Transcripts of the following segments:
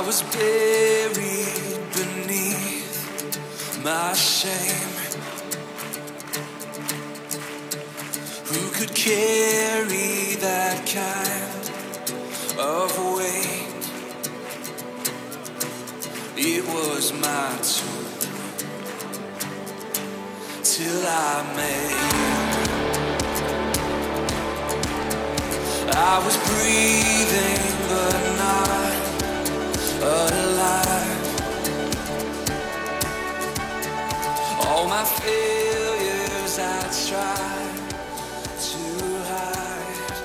I was buried beneath my shame. Who could carry that kind of weight? It was my turn till I made. I was breathing, but but alive. All my failures I try to hide.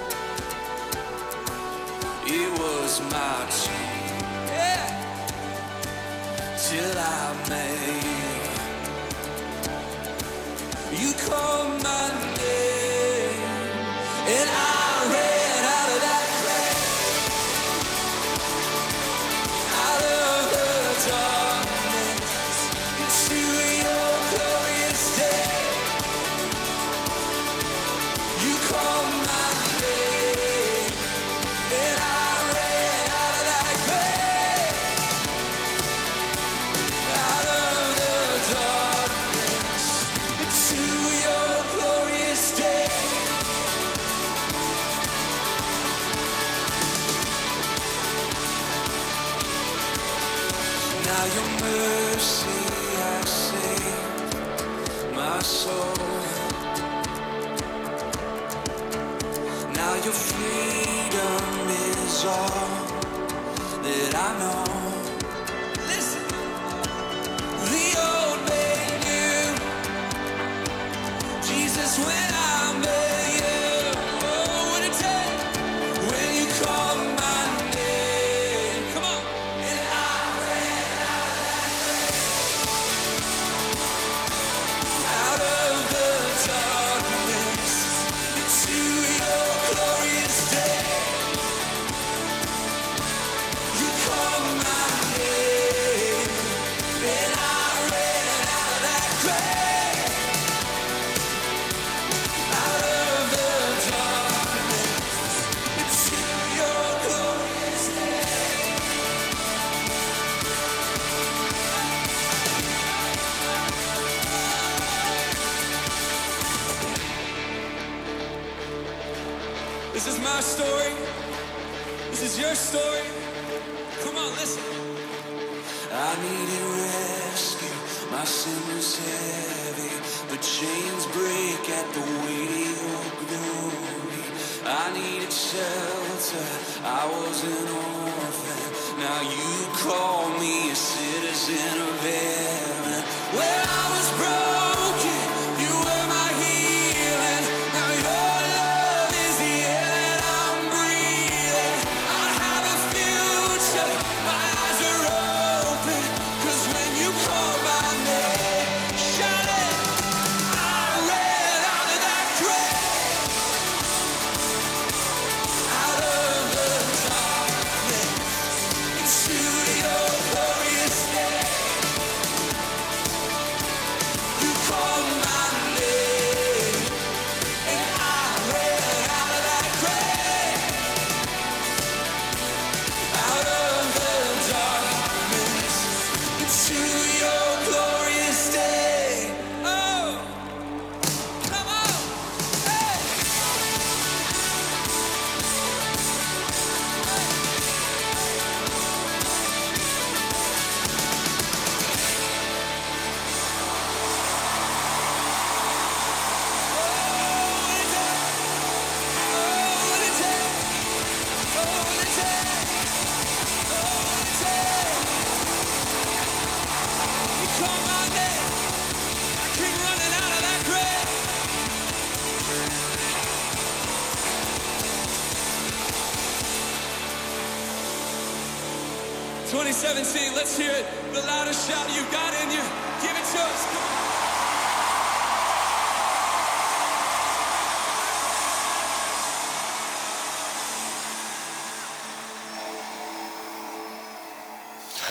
It was my dream yeah. till I made you call my name.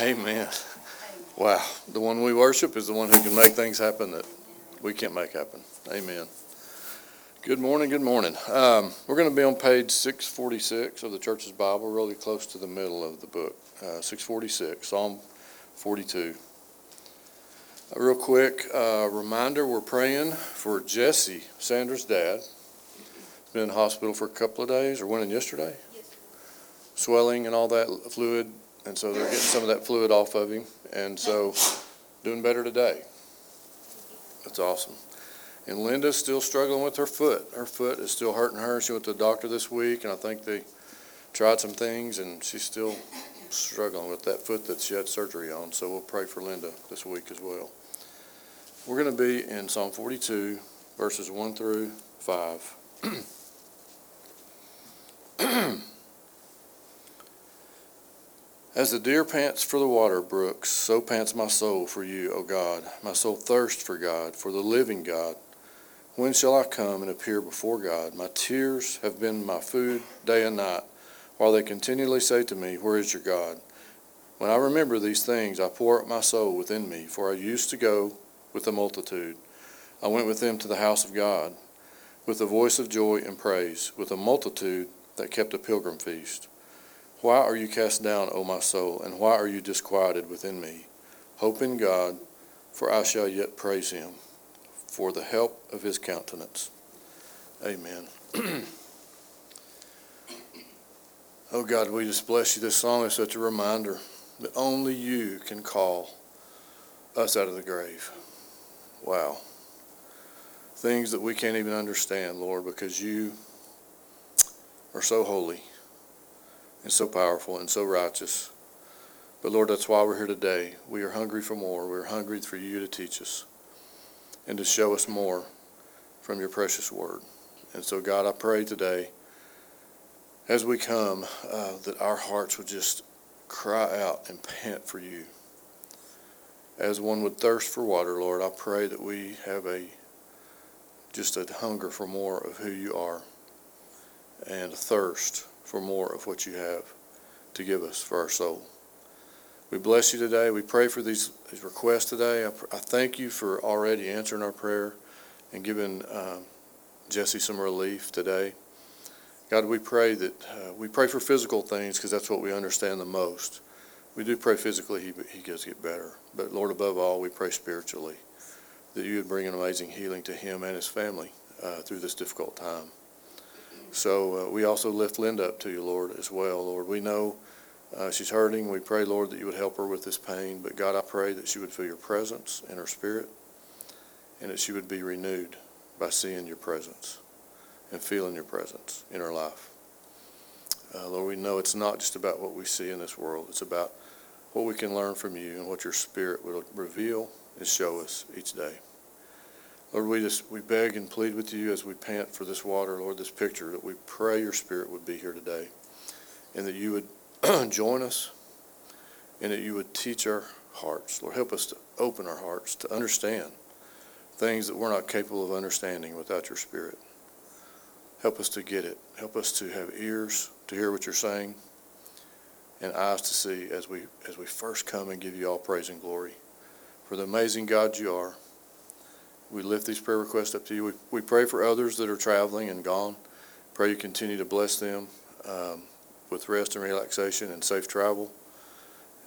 Amen. Wow. The one we worship is the one who can make things happen that we can't make happen. Amen. Good morning. Good morning. Um, we're going to be on page 646 of the church's Bible, really close to the middle of the book. Uh, 646, Psalm 42. A real quick uh, reminder we're praying for Jesse, Sandra's dad. Been in hospital for a couple of days, or went in yesterday. Yes. Swelling and all that fluid and so they're getting some of that fluid off of him, and so doing better today. That's awesome. And Linda's still struggling with her foot. Her foot is still hurting her. She went to the doctor this week, and I think they tried some things, and she's still struggling with that foot that she had surgery on. So we'll pray for Linda this week as well. We're going to be in Psalm 42, verses 1 through 5. As the deer pants for the water brooks, so pants my soul for you, O God. My soul thirsts for God, for the living God. When shall I come and appear before God? My tears have been my food day and night, while they continually say to me, Where is your God? When I remember these things, I pour out my soul within me, for I used to go with the multitude. I went with them to the house of God, with a voice of joy and praise, with a multitude that kept a pilgrim feast. Why are you cast down, O my soul, and why are you disquieted within me? Hope in God, for I shall yet praise him for the help of his countenance. Amen. oh God, we just bless you. This song is such a reminder that only you can call us out of the grave. Wow. Things that we can't even understand, Lord, because you are so holy and so powerful and so righteous. But Lord, that's why we're here today. We are hungry for more. We're hungry for you to teach us and to show us more from your precious word. And so, God, I pray today as we come uh, that our hearts would just cry out and pant for you. As one would thirst for water, Lord, I pray that we have a just a hunger for more of who you are and a thirst for more of what you have to give us for our soul. We bless you today. We pray for these, these requests today. I, I thank you for already answering our prayer and giving um, Jesse some relief today. God, we pray that uh, we pray for physical things because that's what we understand the most. We do pray physically, he, he does get better. But Lord, above all, we pray spiritually that you would bring an amazing healing to him and his family uh, through this difficult time. So uh, we also lift Linda up to you, Lord, as well. Lord, we know uh, she's hurting. We pray, Lord, that you would help her with this pain. But God, I pray that she would feel your presence in her spirit and that she would be renewed by seeing your presence and feeling your presence in her life. Uh, Lord, we know it's not just about what we see in this world. It's about what we can learn from you and what your spirit will reveal and show us each day. Lord, we just we beg and plead with you as we pant for this water, Lord, this picture, that we pray your spirit would be here today and that you would join us and that you would teach our hearts. Lord, help us to open our hearts to understand things that we're not capable of understanding without your Spirit. Help us to get it. Help us to have ears to hear what you're saying and eyes to see as we as we first come and give you all praise and glory for the amazing God you are. We lift these prayer requests up to you. We, we pray for others that are traveling and gone. Pray you continue to bless them. Um, with rest and relaxation and safe travel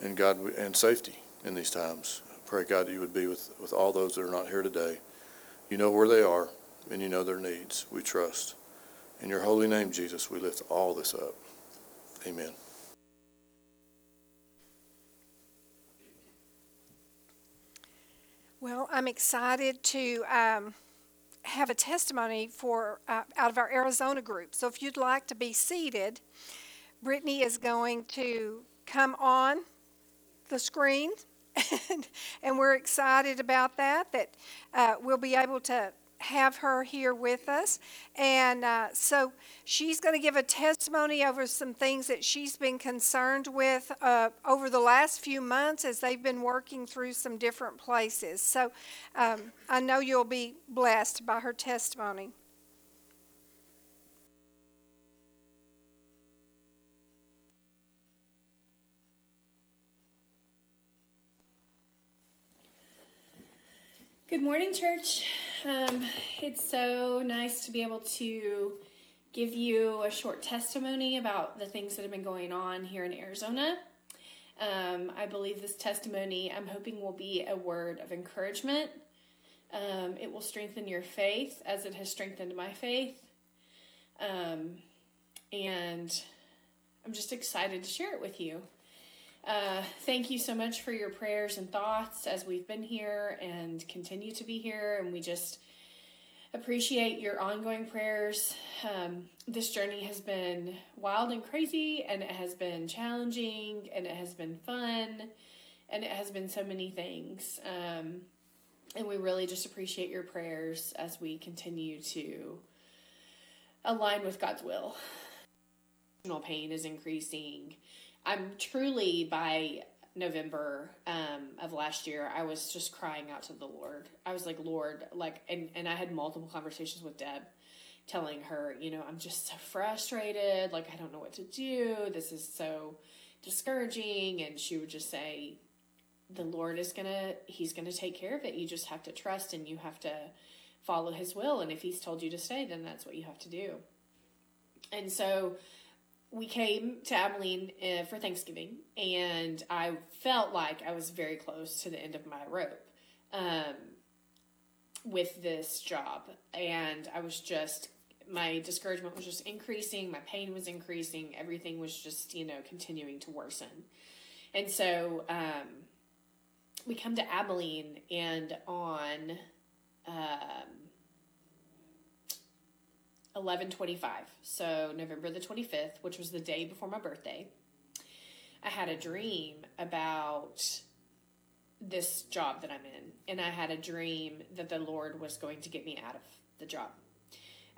and God and safety in these times. Pray God that you would be with, with all those that are not here today. You know where they are and you know their needs. We trust. In your holy name, Jesus, we lift all this up. Amen. Well, I'm excited to um, have a testimony for uh, out of our Arizona group. So if you'd like to be seated, Brittany is going to come on the screen, and, and we're excited about that, that uh, we'll be able to have her here with us. And uh, so she's going to give a testimony over some things that she's been concerned with uh, over the last few months as they've been working through some different places. So um, I know you'll be blessed by her testimony. Good morning, church. Um, it's so nice to be able to give you a short testimony about the things that have been going on here in Arizona. Um, I believe this testimony, I'm hoping, will be a word of encouragement. Um, it will strengthen your faith as it has strengthened my faith. Um, and I'm just excited to share it with you. Uh, thank you so much for your prayers and thoughts as we've been here and continue to be here. And we just appreciate your ongoing prayers. Um, this journey has been wild and crazy, and it has been challenging, and it has been fun, and it has been so many things. Um, and we really just appreciate your prayers as we continue to align with God's will. Pain is increasing. I'm truly by November um, of last year, I was just crying out to the Lord. I was like, Lord, like, and, and I had multiple conversations with Deb telling her, you know, I'm just so frustrated. Like, I don't know what to do. This is so discouraging. And she would just say, the Lord is going to, He's going to take care of it. You just have to trust and you have to follow His will. And if He's told you to stay, then that's what you have to do. And so, we came to Abilene uh, for Thanksgiving, and I felt like I was very close to the end of my rope um, with this job. And I was just, my discouragement was just increasing, my pain was increasing, everything was just, you know, continuing to worsen. And so um, we come to Abilene, and on um, 1125, so November the 25th, which was the day before my birthday, I had a dream about this job that I'm in. And I had a dream that the Lord was going to get me out of the job.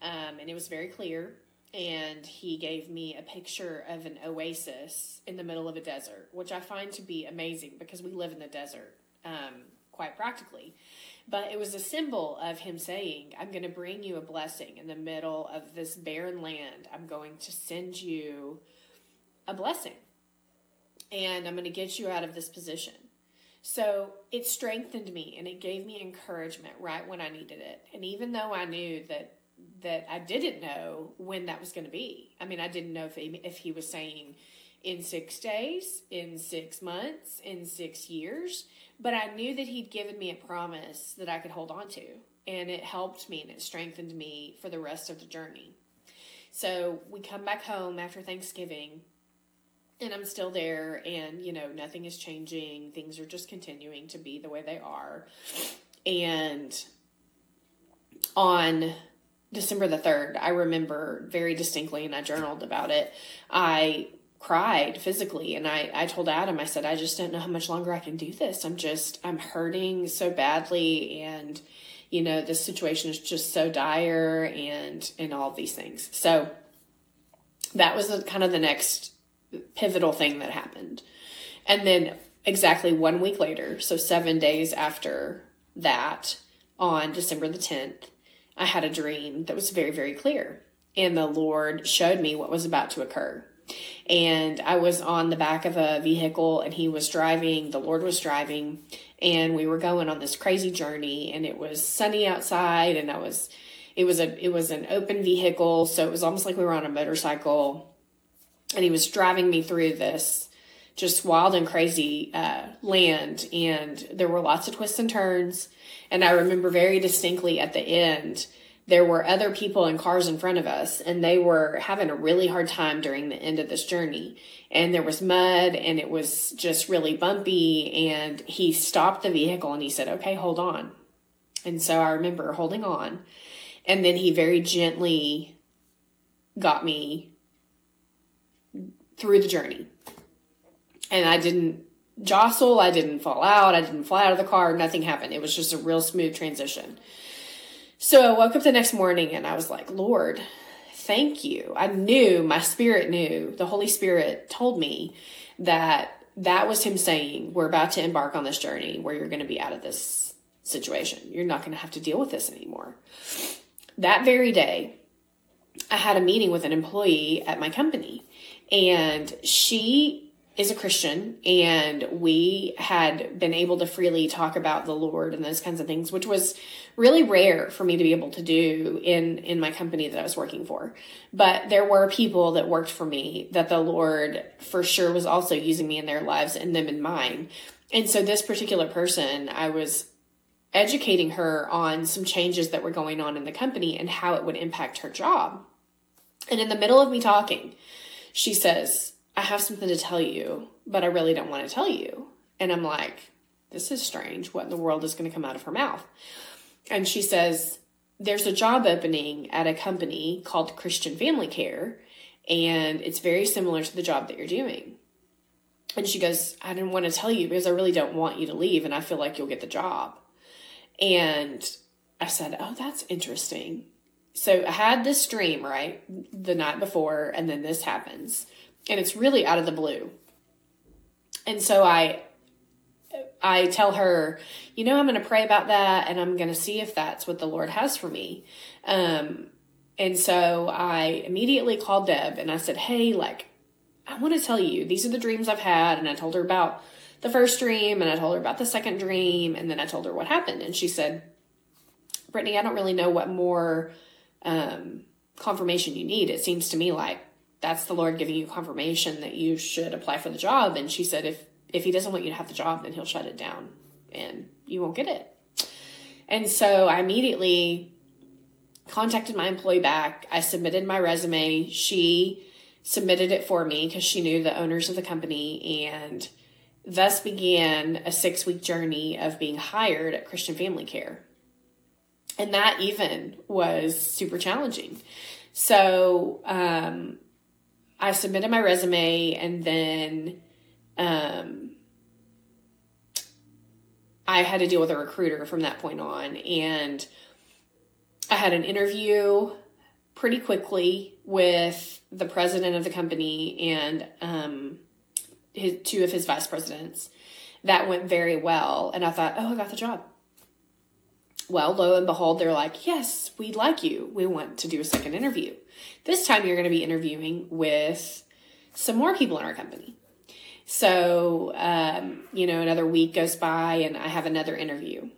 Um, and it was very clear. And he gave me a picture of an oasis in the middle of a desert, which I find to be amazing because we live in the desert um, quite practically. But it was a symbol of him saying, I'm going to bring you a blessing in the middle of this barren land. I'm going to send you a blessing. And I'm going to get you out of this position. So it strengthened me and it gave me encouragement right when I needed it. And even though I knew that that I didn't know when that was going to be. I mean, I didn't know if he, if he was saying in 6 days, in 6 months, in 6 years, but I knew that he'd given me a promise that I could hold on to. And it helped me and it strengthened me for the rest of the journey. So we come back home after Thanksgiving and I'm still there and you know nothing is changing. Things are just continuing to be the way they are. And on December the 3rd, I remember very distinctly and I journaled about it. I cried physically and I, I told adam i said i just don't know how much longer i can do this. I'm just i'm hurting so badly and you know this situation is just so dire and and all these things. So that was kind of the next pivotal thing that happened. And then exactly one week later so seven days after that on december the 10th i had a dream that was very very clear. And the lord showed me what was about to occur and I was on the back of a vehicle and he was driving, the Lord was driving, and we were going on this crazy journey and it was sunny outside and I was it was a it was an open vehicle, so it was almost like we were on a motorcycle. And he was driving me through this just wild and crazy uh, land, and there were lots of twists and turns. And I remember very distinctly at the end, there were other people in cars in front of us and they were having a really hard time during the end of this journey. And there was mud and it was just really bumpy and he stopped the vehicle and he said okay hold on. And so i remember holding on and then he very gently got me through the journey. And i didn't jostle i didn't fall out i didn't fly out of the car nothing happened. It was just a real smooth transition so I woke up the next morning and I was like, Lord, thank you. I knew, my spirit knew, the Holy Spirit told me that that was Him saying, We're about to embark on this journey where you're going to be out of this situation. You're not going to have to deal with this anymore. That very day, I had a meeting with an employee at my company, and she is a Christian and we had been able to freely talk about the Lord and those kinds of things, which was really rare for me to be able to do in, in my company that I was working for. But there were people that worked for me that the Lord for sure was also using me in their lives and them in mine. And so this particular person, I was educating her on some changes that were going on in the company and how it would impact her job. And in the middle of me talking, she says, I have something to tell you, but I really don't want to tell you. And I'm like, this is strange. What in the world is going to come out of her mouth? And she says, there's a job opening at a company called Christian Family Care, and it's very similar to the job that you're doing. And she goes, I didn't want to tell you because I really don't want you to leave, and I feel like you'll get the job. And I said, Oh, that's interesting. So I had this dream, right, the night before, and then this happens and it's really out of the blue. And so I I tell her, you know, I'm going to pray about that and I'm going to see if that's what the Lord has for me. Um, and so I immediately called Deb and I said, Hey, like, I want to tell you, these are the dreams I've had. And I told her about the first dream and I told her about the second dream. And then I told her what happened. And she said, Brittany, I don't really know what more um, confirmation you need. It seems to me like that's the Lord giving you confirmation that you should apply for the job. And she said, if, if he doesn't want you to have the job, then he'll shut it down and you won't get it. And so I immediately contacted my employee back. I submitted my resume. She submitted it for me because she knew the owners of the company and thus began a six week journey of being hired at Christian Family Care. And that even was super challenging. So, um, I submitted my resume and then um, I had to deal with a recruiter from that point on. And I had an interview pretty quickly with the president of the company and um, his, two of his vice presidents. That went very well. And I thought, oh, I got the job. Well, lo and behold, they're like, yes, we like you. We want to do a second interview. This time you're going to be interviewing with some more people in our company. So, um, you know, another week goes by and I have another interview.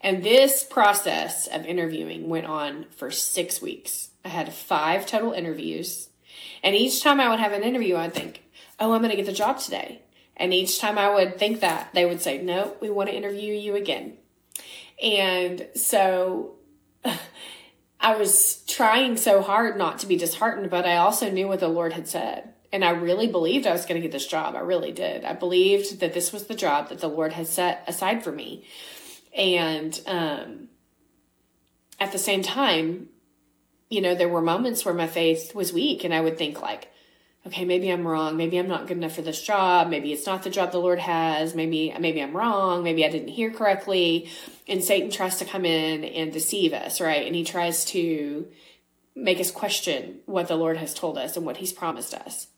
And this process of interviewing went on for six weeks. I had five total interviews. And each time I would have an interview, I'd think, oh, I'm going to get the job today. And each time I would think that, they would say, no, we want to interview you again. And so I was trying so hard not to be disheartened, but I also knew what the Lord had said. And I really believed I was going to get this job. I really did. I believed that this was the job that the Lord had set aside for me. And um, at the same time, you know, there were moments where my faith was weak, and I would think, like, okay, maybe I'm wrong. Maybe I'm not good enough for this job. Maybe it's not the job the Lord has. Maybe maybe I'm wrong. Maybe I didn't hear correctly. And Satan tries to come in and deceive us, right? And he tries to make us question what the Lord has told us and what he's promised us.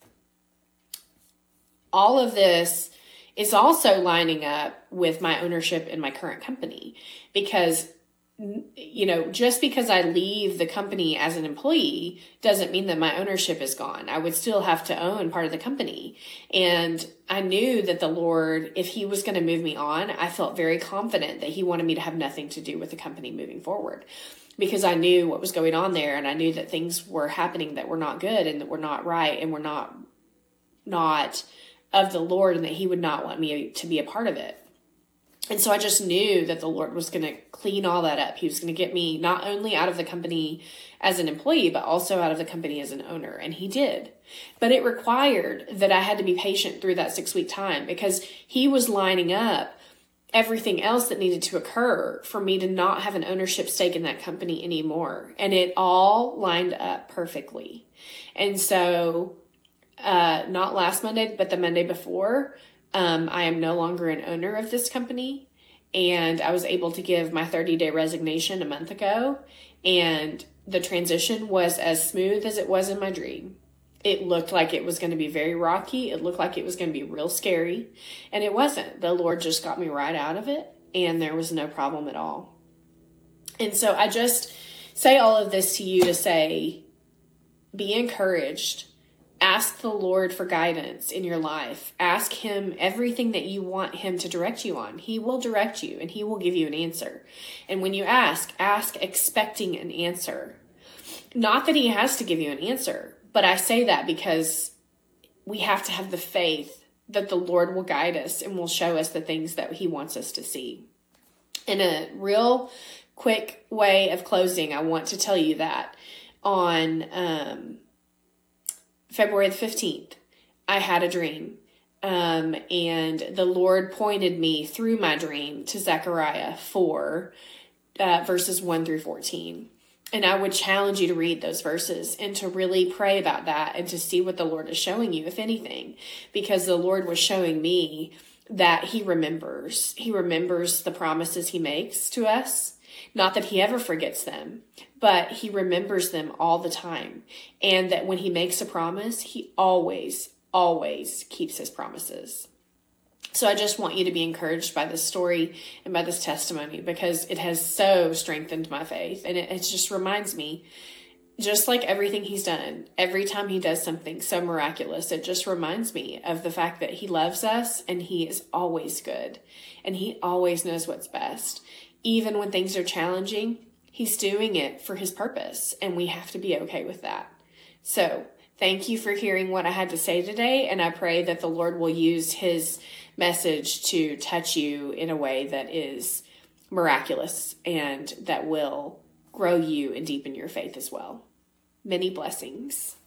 All of this is also lining up with my ownership in my current company because you know, just because I leave the company as an employee doesn't mean that my ownership is gone. I would still have to own part of the company. And I knew that the Lord, if He was going to move me on, I felt very confident that He wanted me to have nothing to do with the company moving forward because I knew what was going on there and I knew that things were happening that were not good and that were not right and were not, not of the Lord and that He would not want me to be a part of it. And so I just knew that the Lord was going to clean all that up. He was going to get me not only out of the company as an employee, but also out of the company as an owner. And he did. But it required that I had to be patient through that six week time because he was lining up everything else that needed to occur for me to not have an ownership stake in that company anymore. And it all lined up perfectly. And so, uh, not last Monday, but the Monday before, um, I am no longer an owner of this company, and I was able to give my 30 day resignation a month ago, and the transition was as smooth as it was in my dream. It looked like it was going to be very rocky. It looked like it was going to be real scary, and it wasn't. The Lord just got me right out of it, and there was no problem at all. And so I just say all of this to you to say, be encouraged Ask the Lord for guidance in your life. Ask Him everything that you want Him to direct you on. He will direct you and He will give you an answer. And when you ask, ask expecting an answer. Not that He has to give you an answer, but I say that because we have to have the faith that the Lord will guide us and will show us the things that He wants us to see. In a real quick way of closing, I want to tell you that on um, February the 15th, I had a dream. Um, and the Lord pointed me through my dream to Zechariah 4, uh, verses 1 through 14. And I would challenge you to read those verses and to really pray about that and to see what the Lord is showing you, if anything, because the Lord was showing me that He remembers. He remembers the promises He makes to us. Not that He ever forgets them, but He remembers them all the time. And that when He makes a promise, He always, always keeps His promises. So I just want you to be encouraged by this story and by this testimony because it has so strengthened my faith. And it, it just reminds me, just like everything he's done, every time he does something so miraculous, it just reminds me of the fact that he loves us and he is always good and he always knows what's best. Even when things are challenging, he's doing it for his purpose and we have to be okay with that. So thank you for hearing what I had to say today. And I pray that the Lord will use his message to touch you in a way that is miraculous and that will grow you and deepen your faith as well. Many blessings.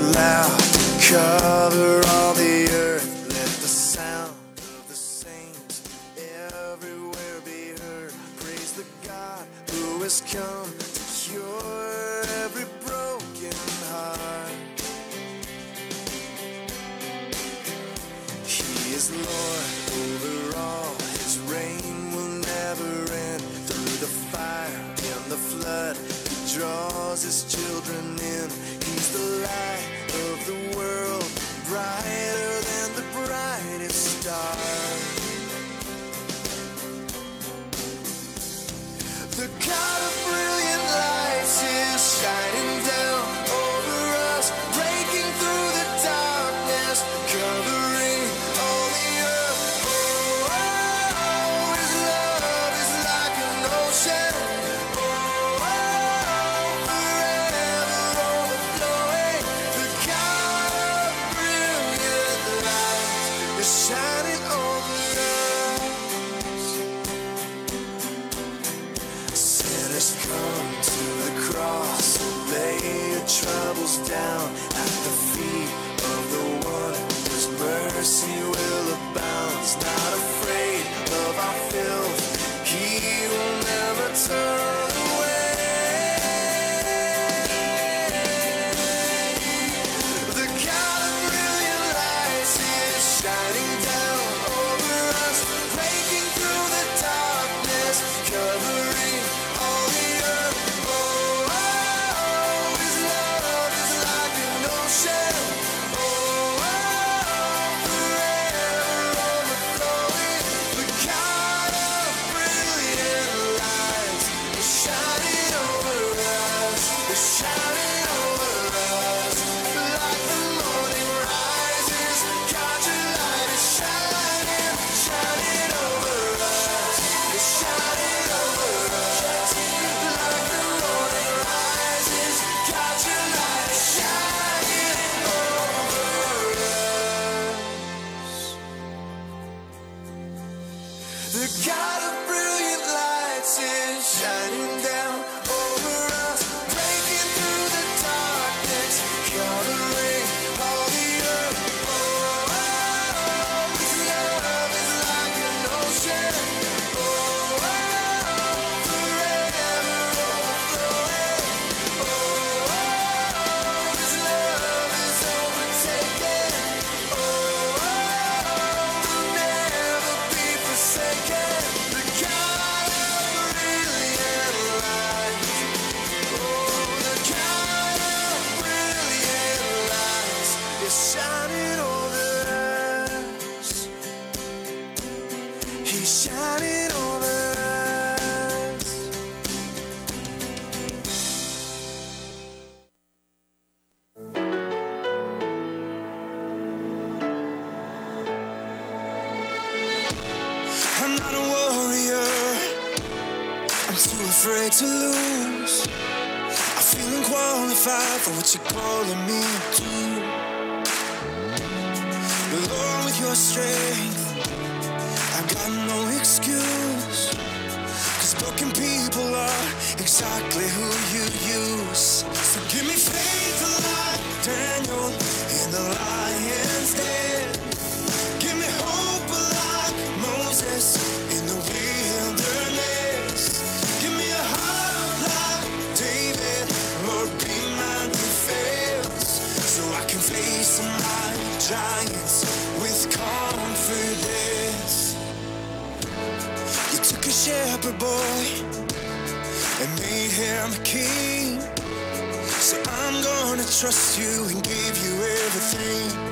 Loud, cover all the not a warrior. I'm too afraid to lose. I feel unqualified for what you're calling me to. But Lord, with your strength, I've got no excuse. Cause broken people are exactly who you use. So give me faith like Daniel, in the lion's den. Shepherd boy and made him a king. So I'm gonna trust you and give you everything.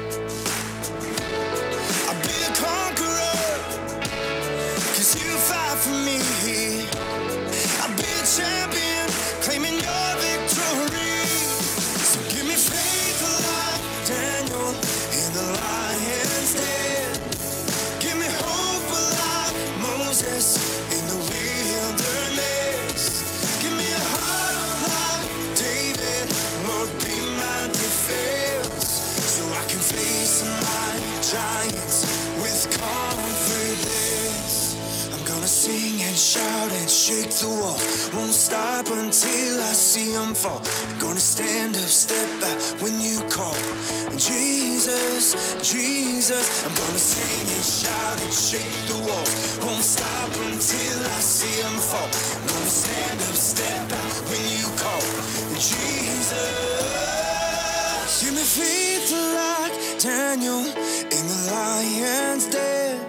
Jesus, Jesus, I'm gonna sing and shout and shake the wall. Won't stop until I see them fall. I'm gonna stand up, step back when you call. Jesus, give me faith like Daniel in the lion's den.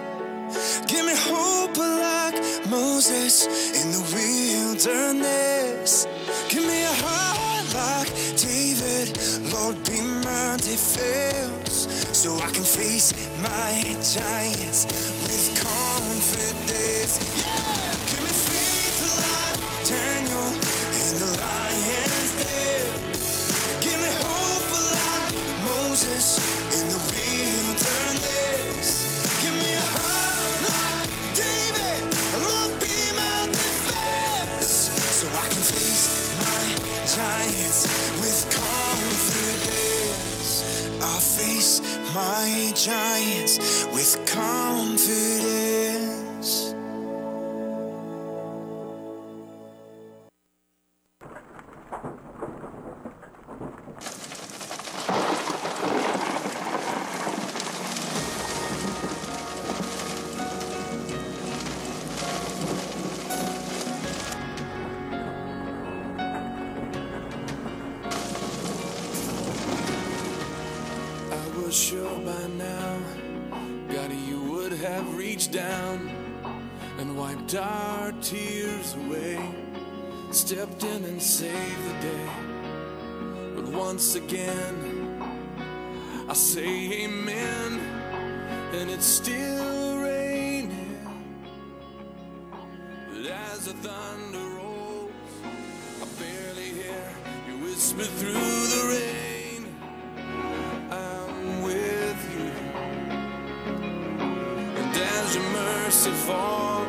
Give me hope like Moses in the wilderness. Give me a heart like David, Lord, be my defense. So I can face my giants with confidence. Yeah! Give me faith like Daniel in the lion's den. Give me hope like Moses in the wilderness. Giants with confidence. Once again, I say amen, and it's still raining. But as the thunder rolls, I barely hear you whisper through the rain. I'm with you. And as your mercy falls,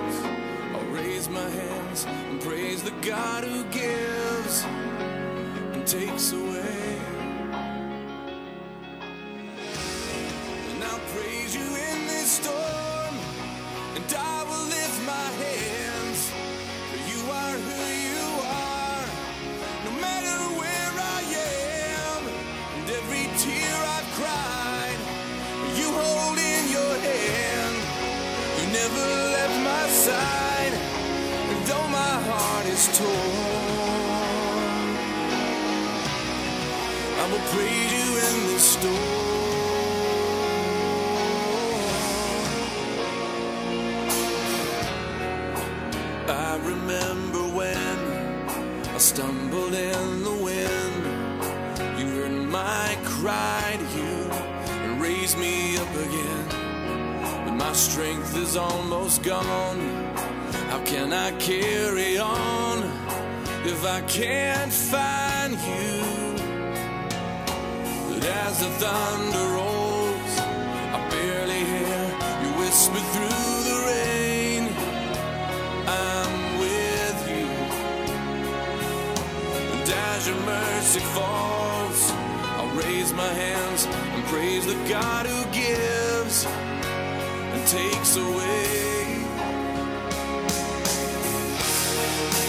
as your mercy falls, I'll raise my hands and praise the God who gives and takes away.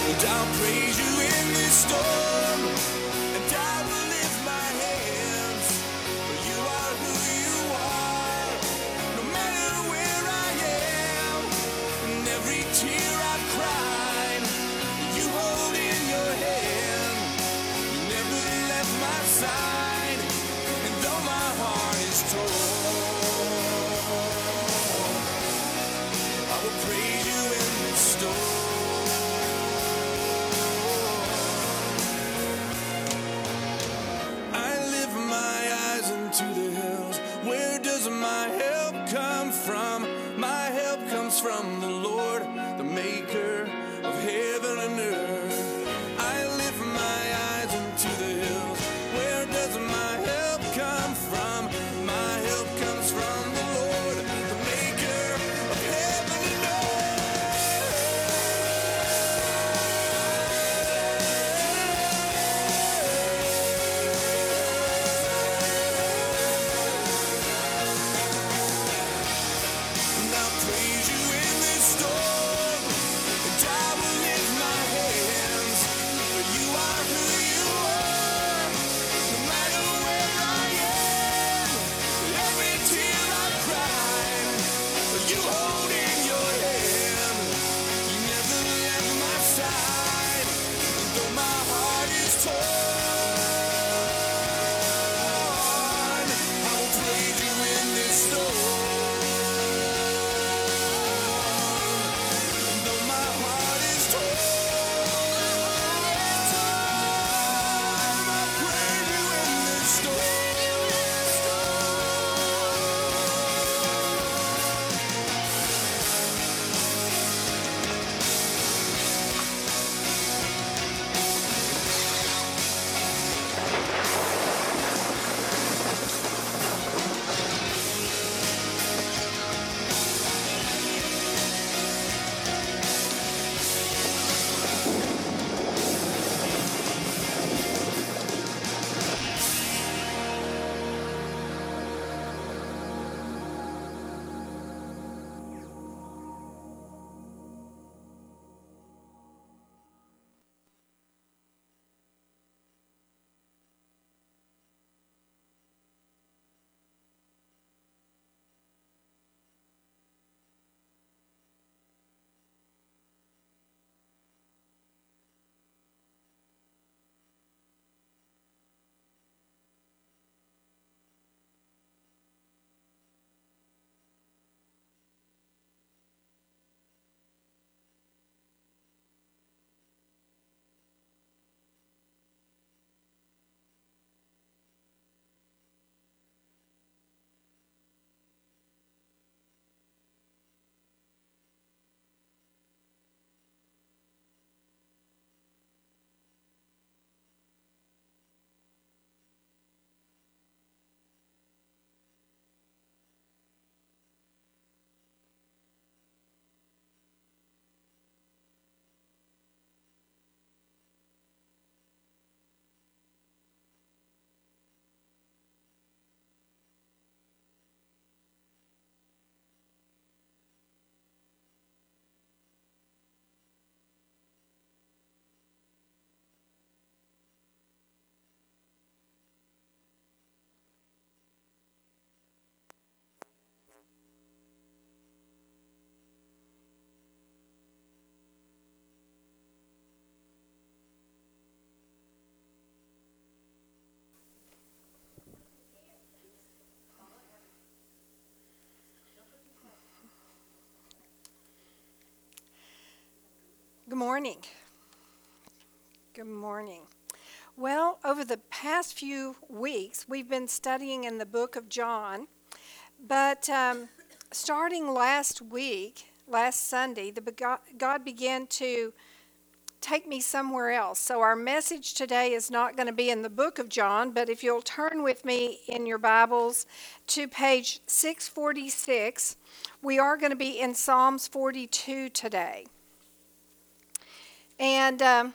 And I'll praise you in this storm, morning. Good morning. Well, over the past few weeks, we've been studying in the book of John, but um, starting last week, last Sunday, the God began to take me somewhere else. So our message today is not going to be in the book of John, but if you'll turn with me in your Bibles to page 646, we are going to be in Psalms 42 today. And um,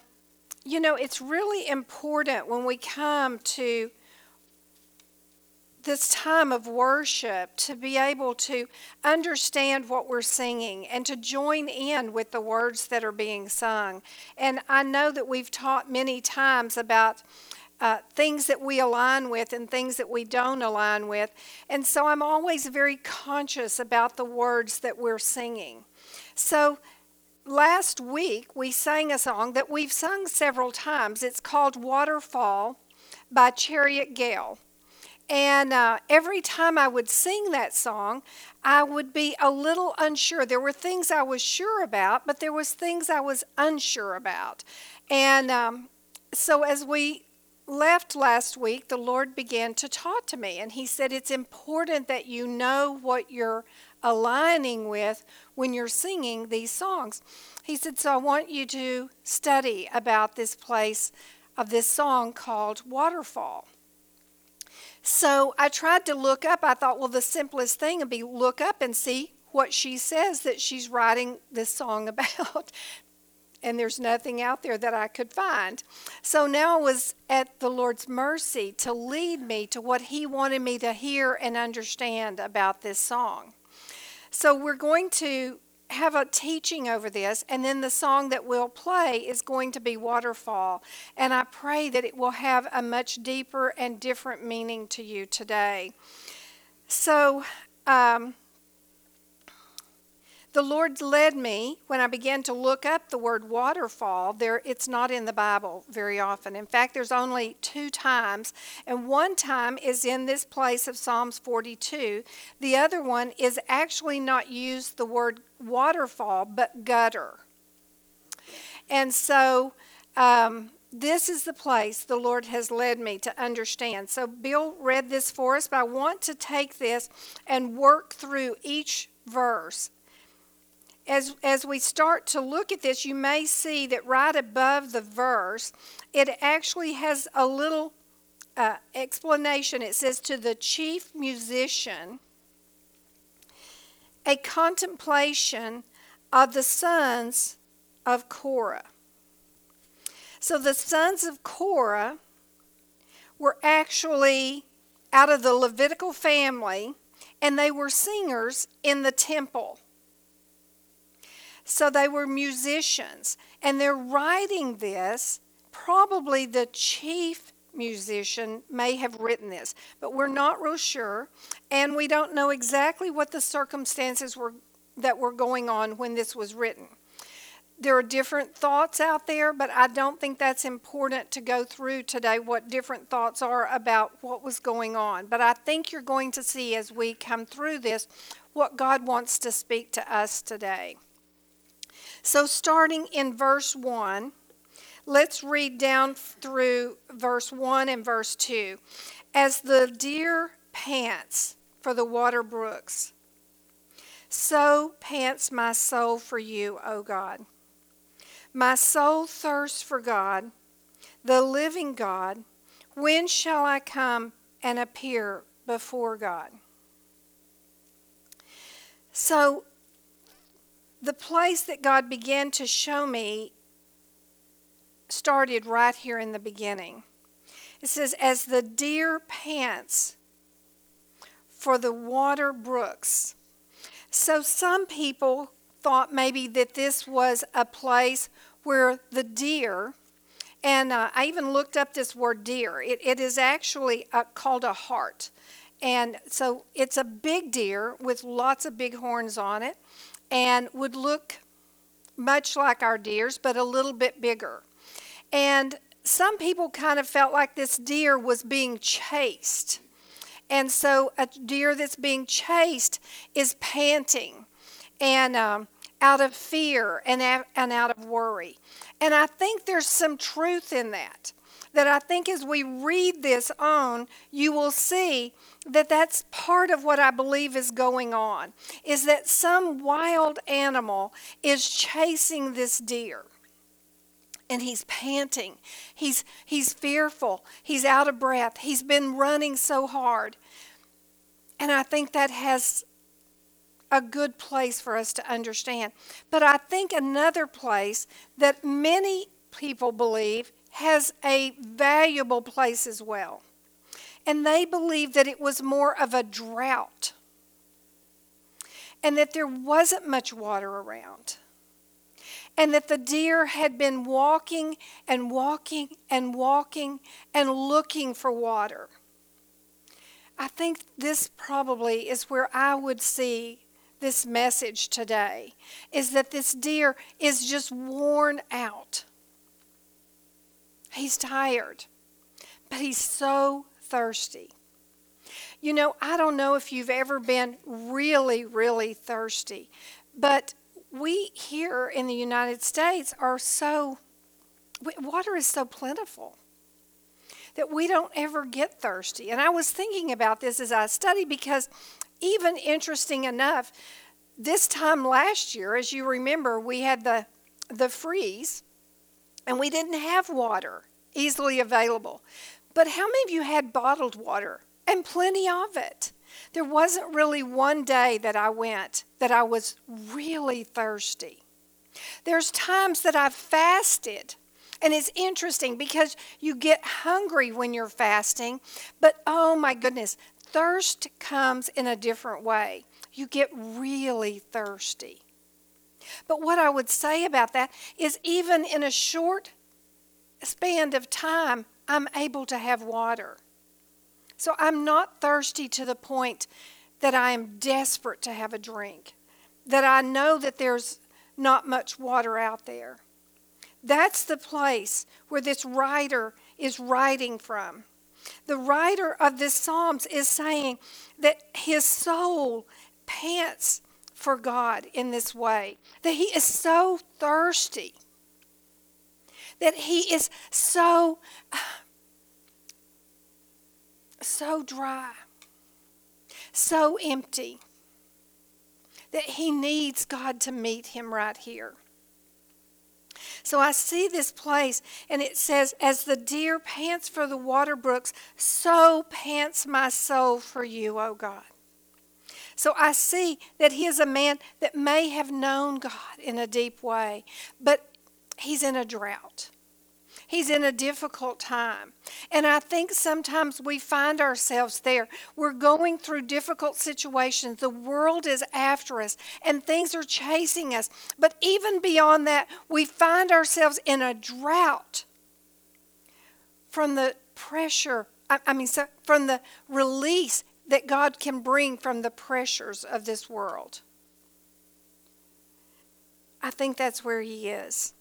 you know, it's really important when we come to this time of worship to be able to understand what we're singing and to join in with the words that are being sung. And I know that we've taught many times about uh, things that we align with and things that we don't align with. And so I'm always very conscious about the words that we're singing. So last week we sang a song that we've sung several times. It's called Waterfall by Charity Gayle. And uh, every time I would sing that song, I would be a little unsure. There were things I was sure about, but there was things I was unsure about. And um, so as we left last week, the Lord began to talk to me, and He said, It's important that you know what you're aligning with when you're singing these songs. He said, So I want you to study about this place of this song called Waterfall. So I tried to look up. I thought, well, the simplest thing would be look up and see what she says that she's writing this song about. and there's nothing out there that I could find. So now I was at the Lord's mercy to lead me to what He wanted me to hear and understand about this song. So we're going to have a teaching over this, and then the song that we'll play is going to be Waterfall. And I pray that it will have a much deeper and different meaning to you today. So, um, the Lord led me when I began to look up the word waterfall. There, it's not in the Bible very often. In fact, there's only two times, and one time is in this place of Psalms 42. The other one is actually not used the word waterfall, but gutter. And so, um, this is the place the Lord has led me to understand. So, Bill read this for us, but I want to take this and work through each verse as, as we start to look at this, you may see that right above the verse, it actually has a little uh, explanation. It says, To the chief musician, a contemplation of the sons of Korah. So the sons of Korah were actually out of the Levitical family, and they were singers in the temple. So they were musicians, and they're writing this. Probably the chief musician may have written this, but we're not real sure, and we don't know exactly what the circumstances were that were going on when this was written. There are different thoughts out there, but I don't think that's important to go through today what different thoughts are about what was going on. But I think you're going to see as we come through this what God wants to speak to us today. So, starting in verse 1, let's read down through verse 1 and verse 2. As the deer pants for the water brooks, so pants my soul for you, O God. My soul thirsts for God, the living God. When shall I come and appear before God? So, the place that God began to show me started right here in the beginning. It says, As the deer pants for the water brooks. So some people thought maybe that this was a place where the deer, and uh, I even looked up this word deer, it, it is actually uh, called a hart. And so it's a big deer with lots of big horns on it and would look much like our deers, but a little bit bigger. And some people kind of felt like this deer was being chased. And so a deer that's being chased is panting and um, out of fear and, and out of worry. And I think there's some truth in that. That I think as we read this on, you will see that that's part of what I believe is going on is that some wild animal is chasing this deer. And he's panting. He's he's fearful. He's out of breath. He's been running so hard. And I think that has a good place for us to understand. But I think another place that many people believe has a valuable place as well. And they believed that it was more of a drought and that there wasn't much water around. And that the deer had been walking and walking and walking and looking for water. I think this probably is where I would see this message today is that this deer is just worn out. He's tired, but he's so thirsty. You know, I don't know if you've ever been really, really thirsty, but we here in the United States are so, water is so plentiful that we don't ever get thirsty. And I was thinking about this as I studied because, even interesting enough, this time last year, as you remember, we had the, the freeze and we didn't have water easily available. But how many of you had bottled water? And plenty of it. There wasn't really one day that I went that I was really thirsty. There's times that I've fasted. And it's interesting because you get hungry when you're fasting, but oh my goodness, thirst comes in a different way. You get really thirsty. But what I would say about that is, even in a short span of time, I'm able to have water. So I'm not thirsty to the point that I am desperate to have a drink, that I know that there's not much water out there. That's the place where this writer is writing from. The writer of this Psalms is saying that his soul pants for God in this way, that he is so thirsty, that he is so uh, so dry, so empty, that he needs God to meet him right here. So I see this place, and it says, As the deer pants for the water brooks, so pants my soul for you, O God. So I see that he is a man that may have known God in a deep way, but he's in a drought. He's in a difficult time. And I think sometimes we find ourselves there. We're going through difficult situations. The world is after us and things are chasing us. But even beyond that, we find ourselves in a drought from the pressure, I mean, from the release that God can bring from the pressures of this world. I think that's where He is.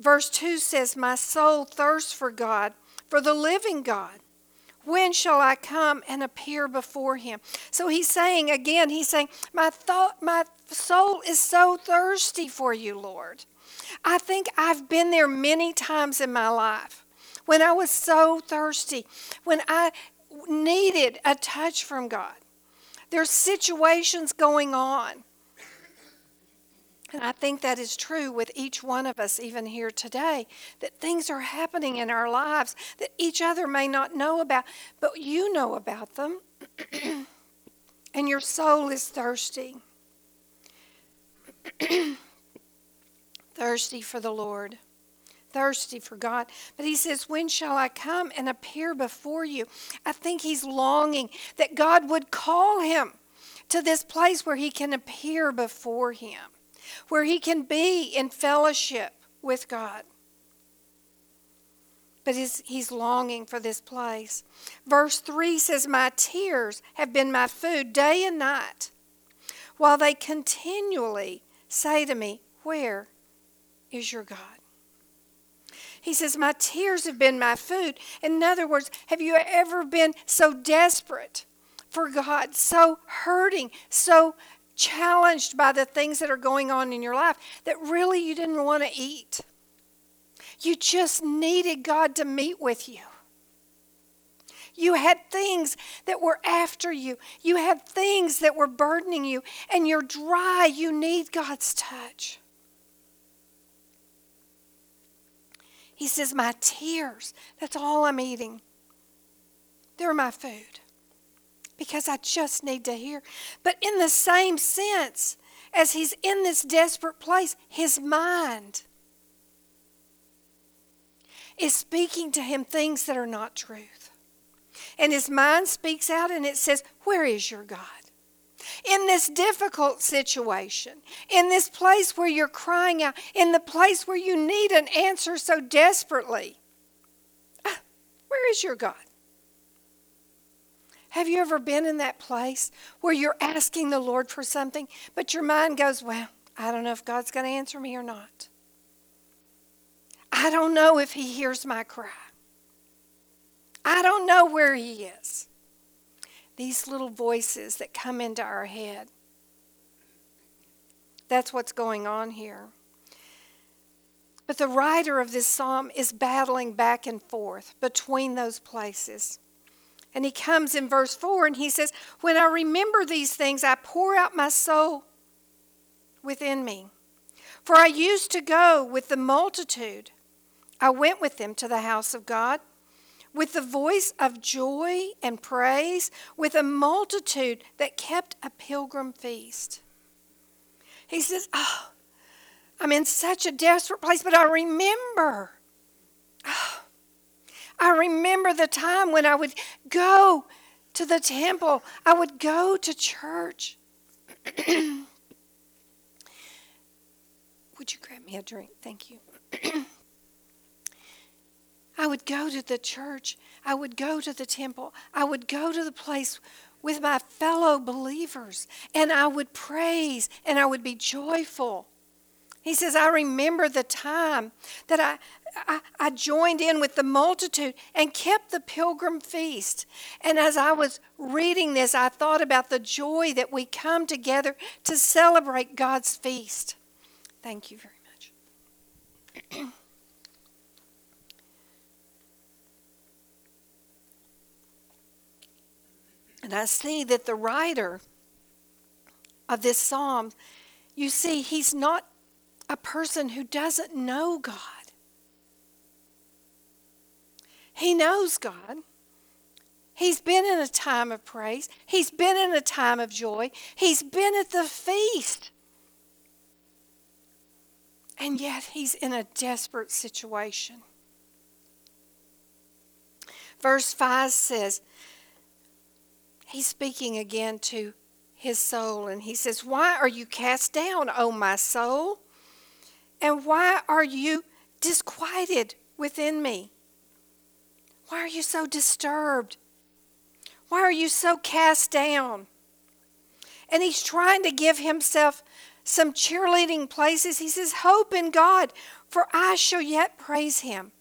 Verse 2 says, My soul thirsts for God, for the living God. When shall I come and appear before him? So he's saying again, he's saying, My thought my soul is so thirsty for you, Lord. I think I've been there many times in my life when I was so thirsty, when I needed a touch from God. There's situations going on and I think that is true with each one of us, even here today, that things are happening in our lives that each other may not know about, but you know about them. and your soul is thirsty. thirsty for the Lord, thirsty for God. But he says, When shall I come and appear before you? I think he's longing that God would call him to this place where he can appear before him where he can be in fellowship with God. But he's, he's longing for this place. Verse 3 says, My tears have been my food day and night, while they continually say to me, Where is your God? He says, My tears have been my food. In other words, have you ever been so desperate for God, so hurting, so challenged by the things that are going on in your life that really you didn't want to eat. You just needed God to meet with you. You had things that were after you. You had things that were burdening you, and you're dry. You need God's touch. He says, My tears, that's all I'm eating. They're my food because I just need to hear. But in the same sense, as he's in this desperate place, his mind, is speaking to him things that are not truth. And his mind speaks out and it says, Where is your God? In this difficult situation, in this place where you're crying out, in the place where you need an answer so desperately, ah, where is your God? Have you ever been in that place where you're asking the Lord for something, but your mind goes, Well, I don't know if God's going to answer me or not. I don't know if He hears my cry. I don't know where He is. These little voices that come into our head. That's what's going on here. But the writer of this psalm is battling back and forth between those places. And he comes in verse 4 and he says, When I remember these things, I pour out my soul within me. For I used to go with the multitude. I went with them to the house of God with the voice of joy and praise, with a multitude that kept a pilgrim feast. He says, Oh, I'm in such a desperate place, but I remember. Oh, I remember the time when I would go to the temple, I would go to church. would you grab me a drink? Thank you. I would go to the church. I would go to the temple. I would go to the place with my fellow believers and I would praise and I would be joyful. He says, I remember the time that I, I, I, joined in with the multitude and kept the pilgrim feast. And as I was reading this, I thought about the joy that we come together to celebrate God's feast. Thank you very much. And I see that the writer of this psalm, you see, he's not a person who doesn't know God. He knows God. He's been in a time of praise. He's been in a time of joy. He's been at the feast. And yet he's in a desperate situation. Verse 5 says, he's speaking again to his soul, and he says, Why are you cast down, O my soul? And why are you disquieted within me? Why are you so disturbed? Why are you so cast down? And he's trying to give himself some cheerleading places. He says, Hope in God, for I shall yet praise him.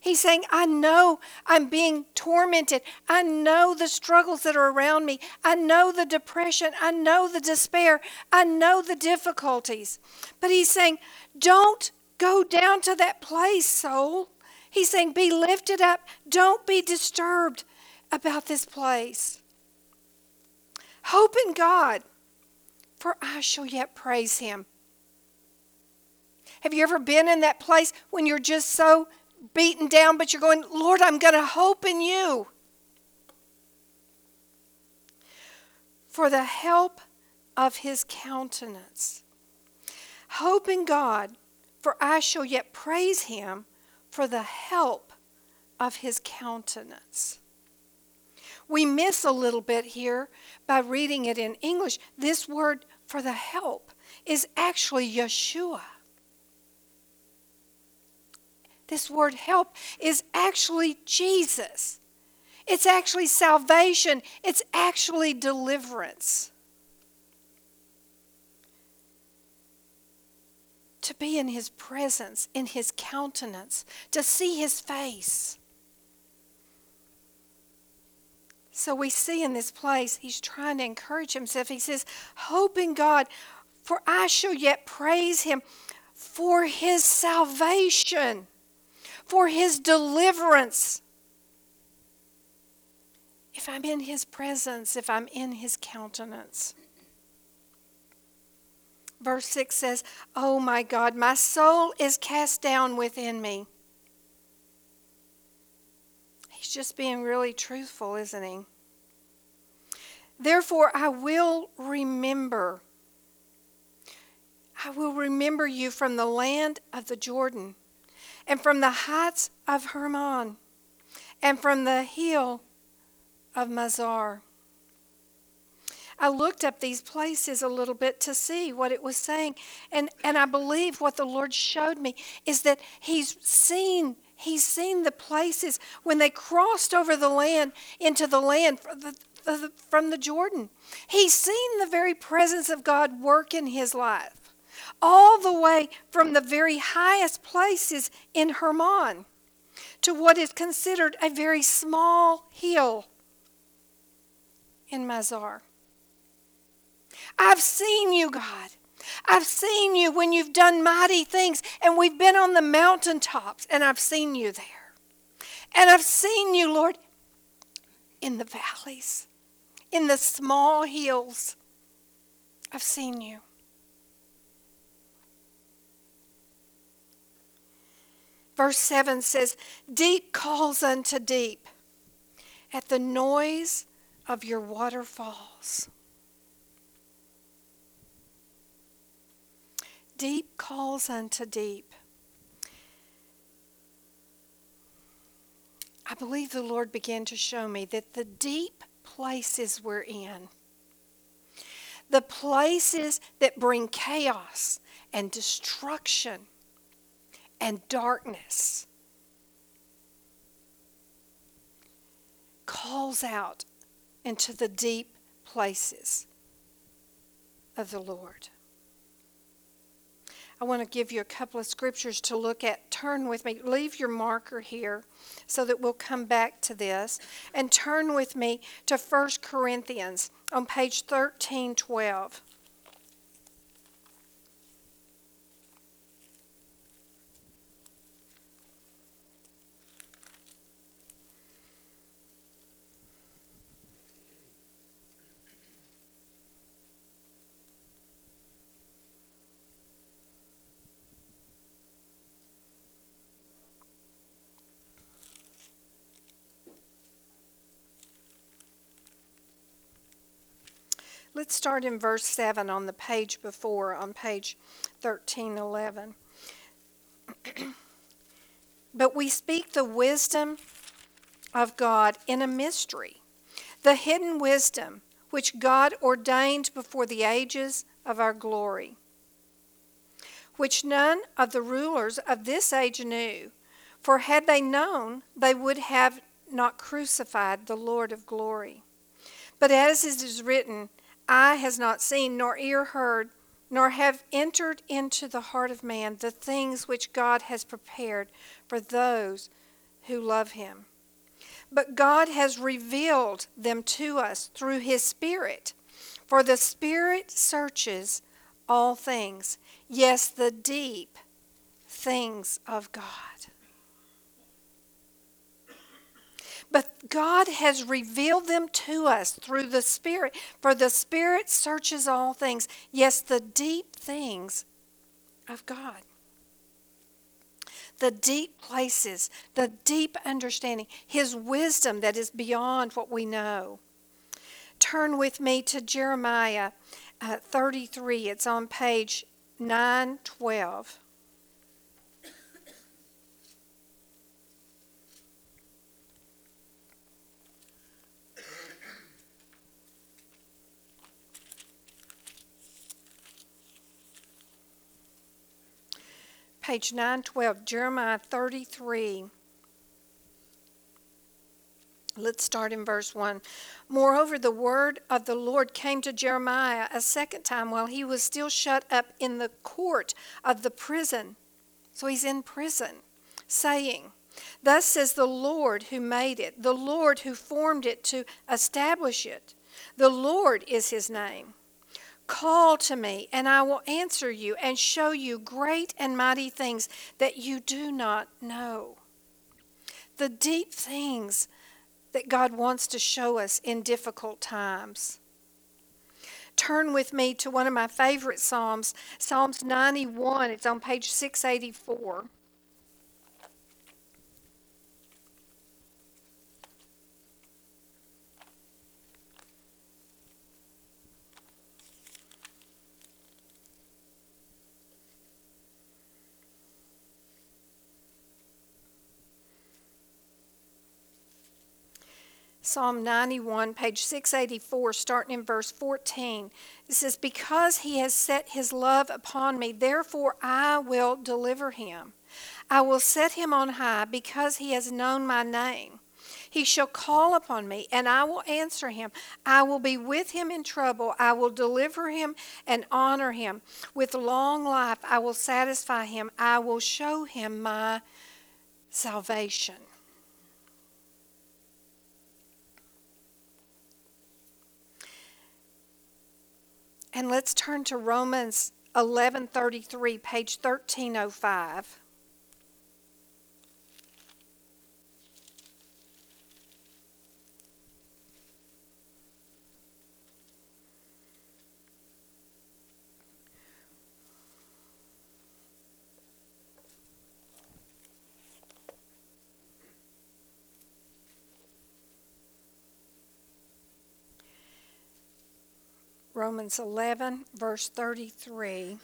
He's saying, I know I'm being tormented. I know the struggles that are around me. I know the depression. I know the despair. I know the difficulties. But he's saying, don't go down to that place, soul. He's saying, be lifted up. Don't be disturbed about this place. Hope in God, for I shall yet praise him. Have you ever been in that place when you're just so beaten down, but you're going, Lord, I'm going to hope in you. For the help of his countenance. Hope in God, for I shall yet praise him for the help of his countenance. We miss a little bit here by reading it in English. This word for the help is actually Yeshua. This word help is actually Jesus. It's actually salvation. It's actually deliverance. To be in his presence, in his countenance, to see his face. So we see in this place, he's trying to encourage himself. He says, Hope in God, for I shall yet praise him for his salvation for his deliverance. If I'm in his presence, if I'm in his countenance. Verse 6 says, Oh my God, my soul is cast down within me. He's just being really truthful, isn't he? Therefore, I will remember. I will remember you from the land of the Jordan and from the heights of Hermon, and from the hill of Mazar. I looked up these places a little bit to see what it was saying. And, and I believe what the Lord showed me is that He's seen He's seen the places when they crossed over the land into the land from the Jordan. He's seen the very presence of God work in his life, all the way from the very highest places in Hermon to what is considered a very small hill in Mazar. I've seen you, God. I've seen you when you've done mighty things, and we've been on the mountaintops, and I've seen you there. And I've seen you, Lord, in the valleys, in the small hills. I've seen you. Verse 7 says, Deep calls unto deep at the noise of your waterfalls. Deep calls unto deep. I believe the Lord began to show me that the deep places we're in, the places that bring chaos and destruction and darkness, calls out into the deep places of the Lord. I want to give you a couple of scriptures to look at. Turn with me. Leave your marker here so that we'll come back to this. And turn with me to 1 Corinthians on page 1312. Let's start in verse 7 on the page before, on page 1311. but we speak the wisdom of God in a mystery, the hidden wisdom which God ordained before the ages of our glory, which none of the rulers of this age knew. For had they known, they would have not crucified the Lord of glory. But as it is written, eye has not seen, nor ear heard, nor have entered into the heart of man the things which God has prepared for those who love him. But God has revealed them to us through his Spirit. For the Spirit searches all things, yes, the deep things of God. But God has revealed them to us through the Spirit, for the Spirit searches all things, yes, the deep things of God. The deep places, the deep understanding, His wisdom that is beyond what we know. Turn with me to Jeremiah uh, 33. It's on page 912. Page 912, Jeremiah 33. Let's start in verse 1. Moreover, the word of the Lord came to Jeremiah a second time while he was still shut up in the court of the prison. So he's in prison, saying, Thus says the Lord who made it, the Lord who formed it to establish it. The Lord is his name. Call to me, and I will answer you and show you great and mighty things that you do not know. The deep things that God wants to show us in difficult times. Turn with me to one of my favorite Psalms, Psalms 91. It's on page 684. Psalm 91, page 684, starting in verse 14. It says, Because he has set his love upon me, therefore I will deliver him. I will set him on high because he has known my name. He shall call upon me, and I will answer him. I will be with him in trouble. I will deliver him and honor him. With long life I will satisfy him. I will show him my salvation. And let's turn to Romans 11:33, page 1305. Romans 11, verse 33.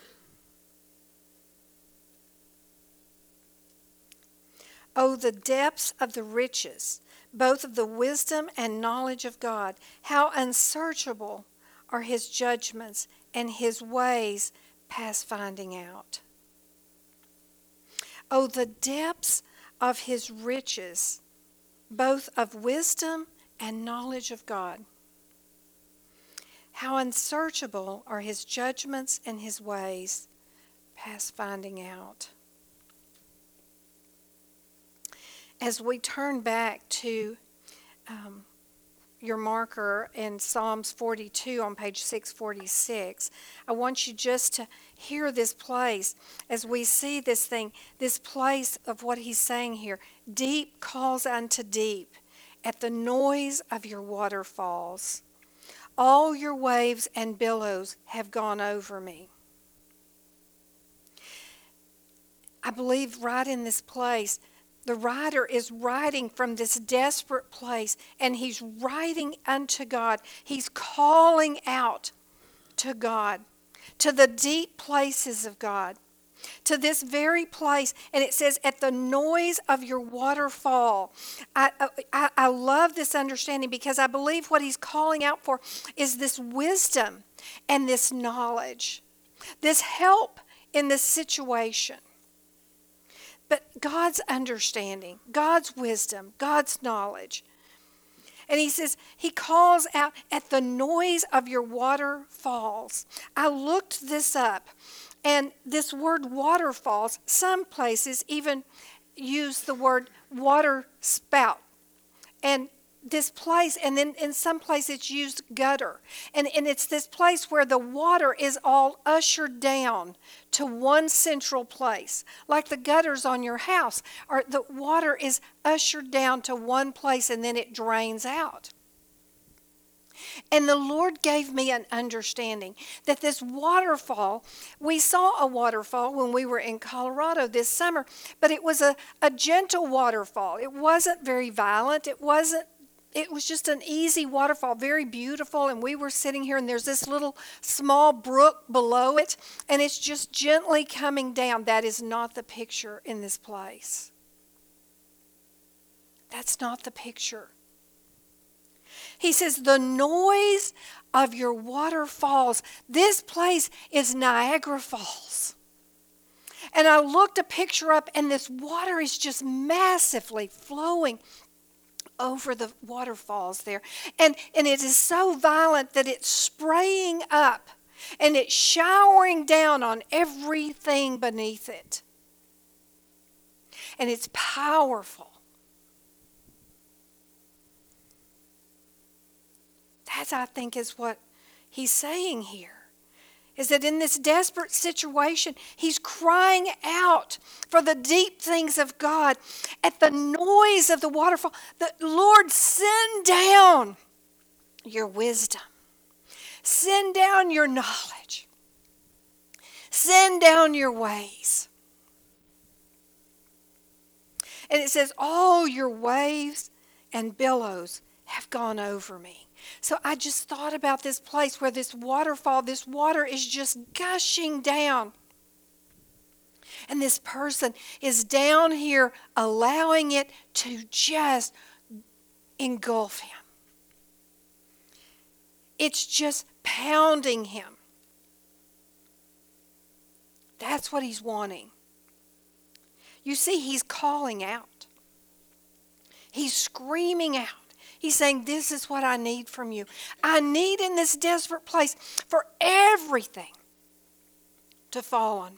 Oh, the depths of the riches, both of the wisdom and knowledge of God. How unsearchable are his judgments and his ways past finding out. Oh, the depths of his riches, both of wisdom and knowledge of God. How unsearchable are his judgments and his ways, past finding out. As we turn back to um, your marker in Psalms 42 on page 646, I want you just to hear this place as we see this thing, this place of what he's saying here. Deep calls unto deep at the noise of your waterfalls. All your waves and billows have gone over me. I believe right in this place, the writer is writing from this desperate place and he's writing unto God. He's calling out to God, to the deep places of God to this very place, and it says, At the noise of your waterfall. I, uh, I, I love this understanding because I believe what he's calling out for is this wisdom and this knowledge, this help in this situation. But God's understanding, God's wisdom, God's knowledge. And he says, He calls out at the noise of your waterfalls. I looked this up. And this word waterfalls, some places even use the word water spout. And this place, and then in some places it's used gutter. And, and it's this place where the water is all ushered down to one central place. Like the gutters on your house, or the water is ushered down to one place and then it drains out. And the Lord gave me an understanding that this waterfall, we saw a waterfall when we were in Colorado this summer, but it was a, a gentle waterfall. It wasn't very violent. It wasn't it was just an easy waterfall, very beautiful. And we were sitting here, and there's this little small brook below it, and it's just gently coming down. That is not the picture in this place. That's not the picture. He says, The noise of your waterfalls. This place is Niagara Falls. And I looked a picture up, and this water is just massively flowing over the waterfalls there. And, and it is so violent that it's spraying up and it's showering down on everything beneath it. And it's powerful. That, I think, is what he's saying here. Is that in this desperate situation, he's crying out for the deep things of God at the noise of the waterfall. The Lord, send down your wisdom, send down your knowledge, send down your ways. And it says, All your waves and billows have gone over me. So I just thought about this place where this waterfall, this water is just gushing down. And this person is down here allowing it to just engulf him. It's just pounding him. That's what he's wanting. You see, he's calling out. He's screaming out. He's saying, This is what I need from you. I need in this desperate place for everything to fall on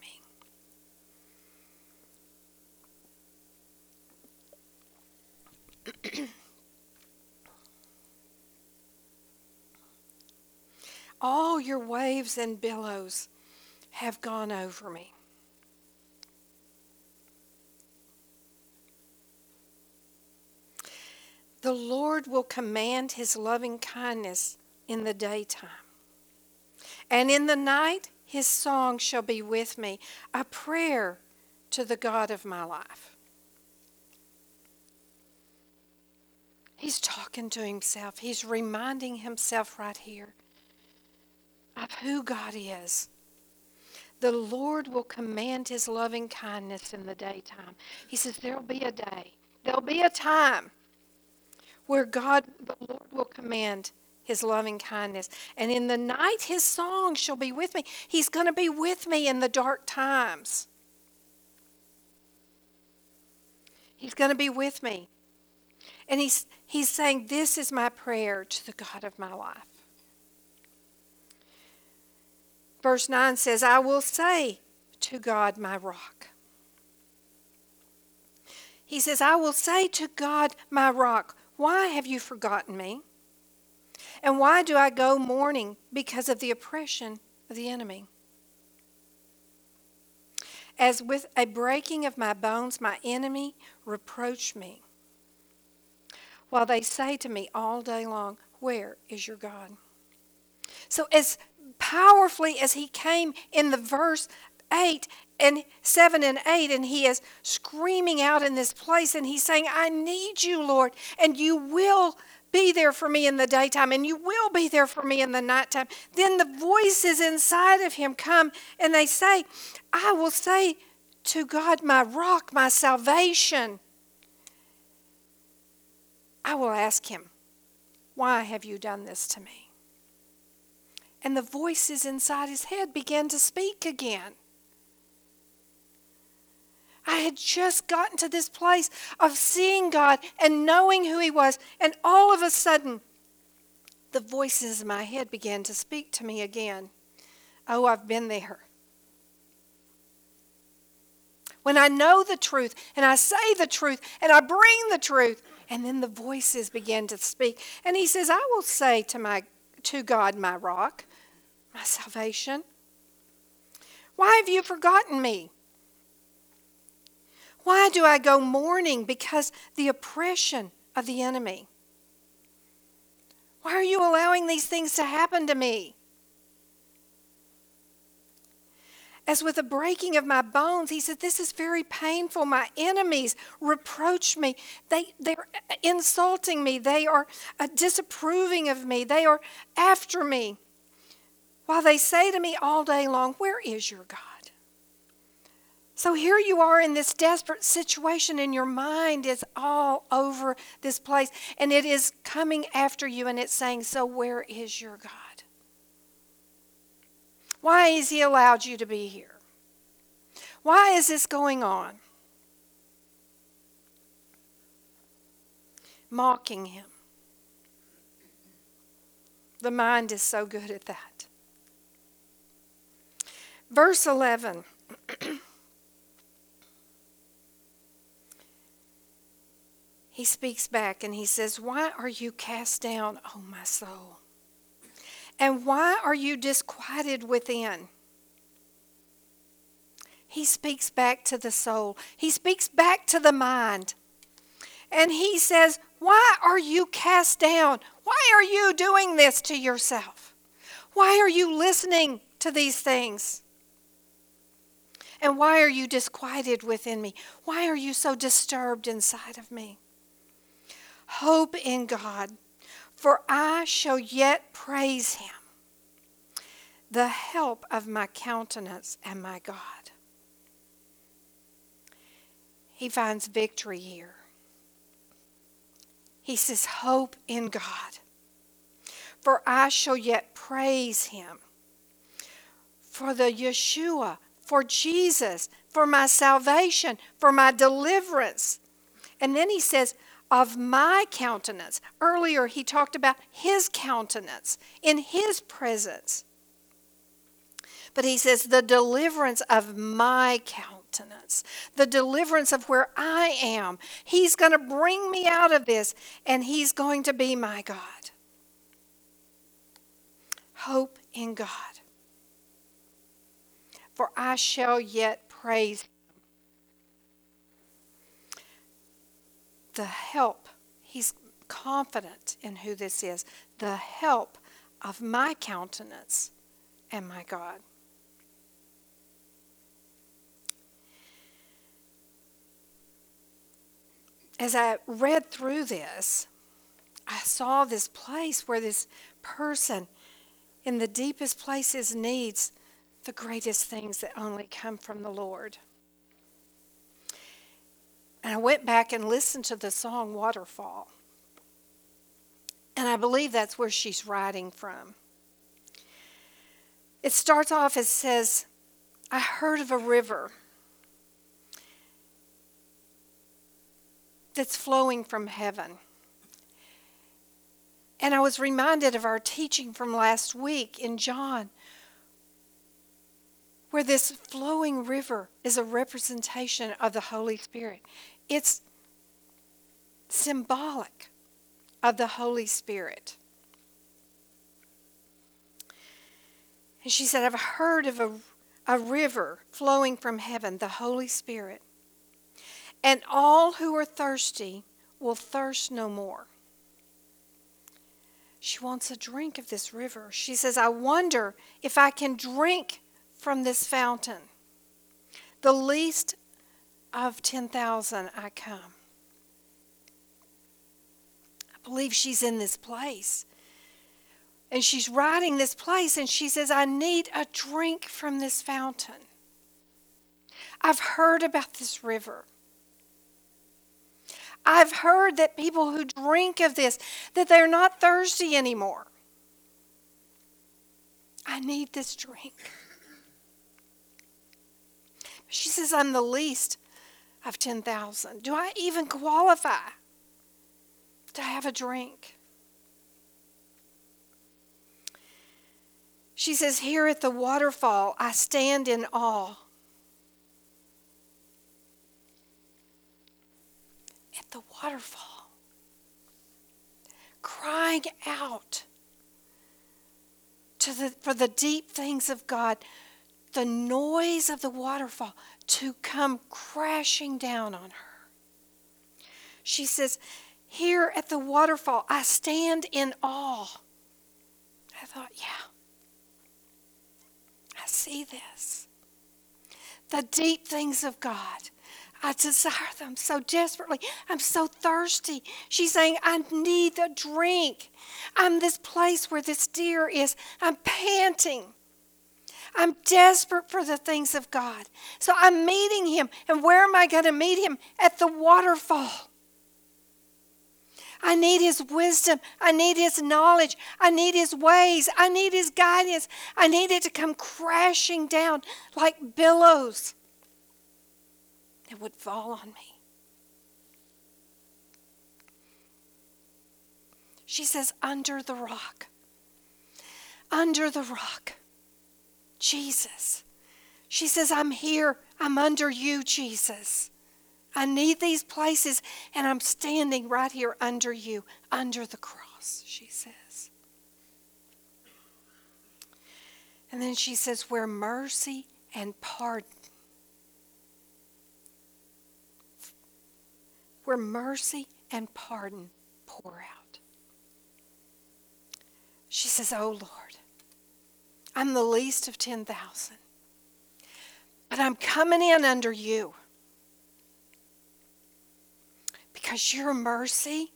me. All your waves and billows have gone over me. The Lord will command his loving kindness in the daytime. And in the night, his song shall be with me, a prayer to the God of my life. He's talking to himself. He's reminding himself right here of who God is. The Lord will command his loving kindness in the daytime. He says, There'll be a day, there'll be a time where God, the Lord, will command his loving kindness. And in the night, his song shall be with me. He's going to be with me in the dark times. He's going to be with me. And he's, he's saying, This is my prayer to the God of my life. Verse 9 says, I will say to God, my rock. He says, I will say to God, my rock, why have you forgotten me? And why do I go mourning because of the oppression of the enemy? As with a breaking of my bones, my enemy reproach me. While they say to me all day long, Where is your God? So, as powerfully as he came in the verse 8 and 7 and 8 and he is screaming out in this place and he's saying i need you lord and you will be there for me in the daytime and you will be there for me in the nighttime. Then the voices inside of him come and they say i will say to god my rock my salvation. I will ask him why have you done this to me? And the voices inside his head began to speak again I had just gotten to this place of seeing God and knowing who He was, and all of a sudden, the voices in my head began to speak to me again. Oh, I've been there. When I know the truth and I say the truth and I bring the truth, and then the voices begin to speak. And he says, I will say to my to God, my rock, my salvation. Why have you forgotten me? Why do I go mourning? Because the oppression of the enemy. Why are you allowing these things to happen to me? As with the breaking of my bones, he said, This is very painful. My enemies reproach me. They, they're insulting me. They are uh, disapproving of me. They are after me. While they say to me all day long, Where is your God? So here you are in this desperate situation, and your mind is all over this place, and it is coming after you, and it's saying, So, where is your God? Why has He allowed you to be here? Why is this going on? Mocking Him. The mind is so good at that. Verse 11. he speaks back and he says, Why are you cast down, O my soul? And why are you disquieted within? He speaks back to the soul, he speaks back to the mind. And he says, Why are you cast down? Why are you doing this to yourself? Why are you listening to these things? And why are you disquieted within me? Why are you so disturbed inside of me? Hope in God, for I shall yet praise him, the help of my countenance and my God. He finds victory here. He says, Hope in God. for I shall yet praise him. For the Yeshua, for Jesus, for my salvation, for my deliverance. And then he says, of my countenance. Earlier, he talked about his countenance in his presence. But he says, the deliverance of my countenance, the deliverance of where I am. He's going to bring me out of this, and he's going to be my God. Hope in God. For I shall yet praise the help. He's confident in who this is. The help of my countenance and my God. As I read through this, I saw this place where this person in the deepest places needs the greatest things that only come from the Lord. And I went back and listened to the song Waterfall. And I believe that's where she's writing from. It starts off, it says, I heard of a river that's flowing from heaven. And I was reminded of our teaching from last week in John, where this flowing river is a representation of the Holy Spirit. It's symbolic of the Holy Spirit. And she said, I've heard of a, a river flowing from heaven, the Holy Spirit. And all who are thirsty will thirst no more. She wants a drink of this river. She says, I wonder if I can drink from this fountain. The least of 10,000 I come. I believe she's in this place. And she's writing this place, and she says, I need a drink from this fountain. I've heard about this river. I've heard that people who drink of this, that they're not thirsty anymore. I need this drink. She says, I'm the least of 10,000? Do I even qualify to have a drink? She says, Here at the waterfall, I stand in awe. At the waterfall, crying out to the, for the deep things of God, the noise of the waterfall to come crashing down on her. She says, Here at the waterfall, I stand in awe. I thought, yeah, I see this. The deep things of God. I desire them so desperately. I'm so thirsty. She's saying, I need a drink. I'm this place where this deer is. I'm panting. I'm desperate for the things of God. So I'm meeting him. And where am I going to meet him? At the waterfall. I need his wisdom. I need his knowledge. I need his ways. I need his guidance. I need it to come crashing down like billows that would fall on me. She says, under the rock. Under the rock. Jesus. She says, I'm here. I'm under you, Jesus. I need these places, and I'm standing right here under you, under the cross, she says. And then she says, where mercy and pardon, where mercy and pardon pour out. She says, Oh Lord, I'm the least of 10,000. But I'm coming in under you. Because your mercy.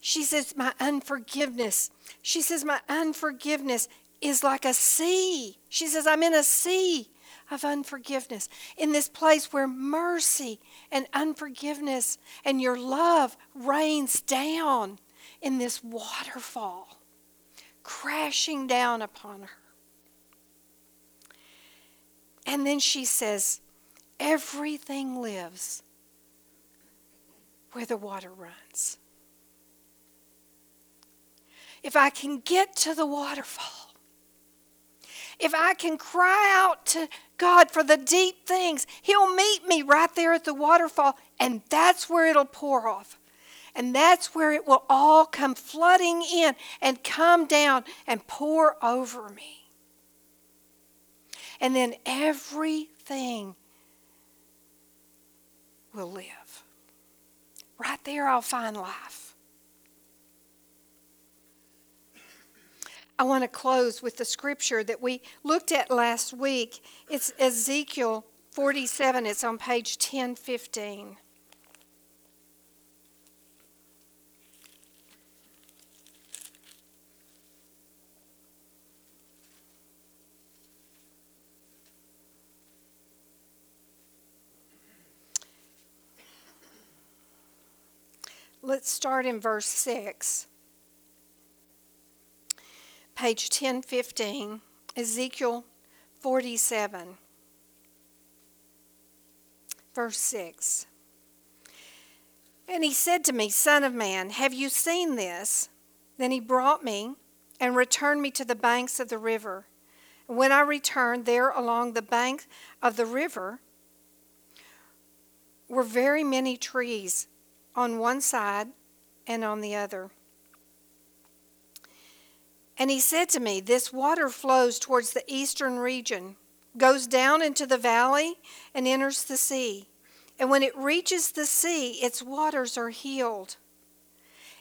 She says, My unforgiveness. She says, My unforgiveness is like a sea. She says, I'm in a sea of unforgiveness, in this place where mercy and unforgiveness and your love rains down in this waterfall crashing down upon her. And then she says, Everything lives where the water runs. If I can get to the waterfall, if I can cry out to God for the deep things, He'll meet me right there at the waterfall, and that's where it'll pour off. And that's where it will all come flooding in and come down and pour over me. And then everything will live. Right there, I'll find life. I want to close with the scripture that we looked at last week. It's Ezekiel 47, it's on page 1015. Let's start in verse 6. Page 1015, Ezekiel 47, verse 6. And he said to me, Son of man, have you seen this? Then he brought me and returned me to the banks of the river. And when I returned, there along the bank of the river were very many trees on one side and on the other. And he said to me, This water flows towards the eastern region, goes down into the valley, and enters the sea. And when it reaches the sea, its waters are healed.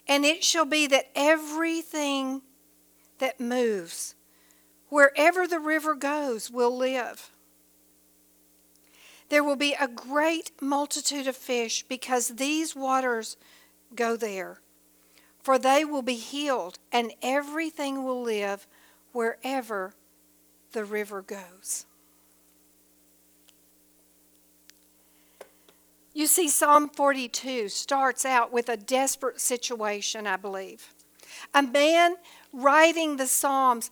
And it shall be that everything that moves, wherever the river goes, will live. There will be a great multitude of fish because these waters go there. For they will be healed, and everything will live wherever the river goes. You see, Psalm 42 starts out with a desperate situation, I believe. A man writing the Psalms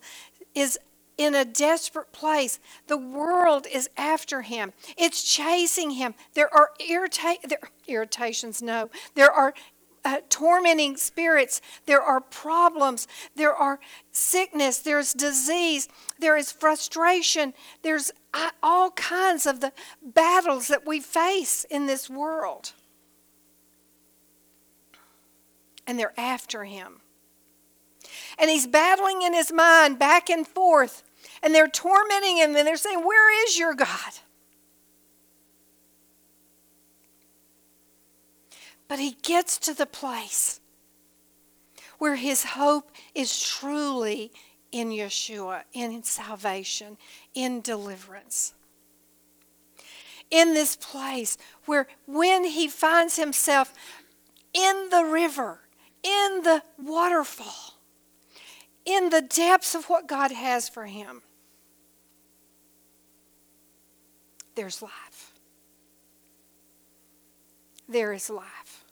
is in a desperate place. The world is after him. It's chasing him. There are irrita- there, irritations, no. There are uh, tormenting spirits. There are problems. There are sickness. There's disease. There is frustration. There's uh, all kinds of the battles that we face in this world. And they're after him. And he's battling in his mind back and forth and they're tormenting him and they're saying, Where is your God? But he gets to the place where his hope is truly in Yeshua, in salvation, in deliverance. In this place where when he finds himself in the river, in the waterfall, in the depths of what God has for him, there's life. There is life.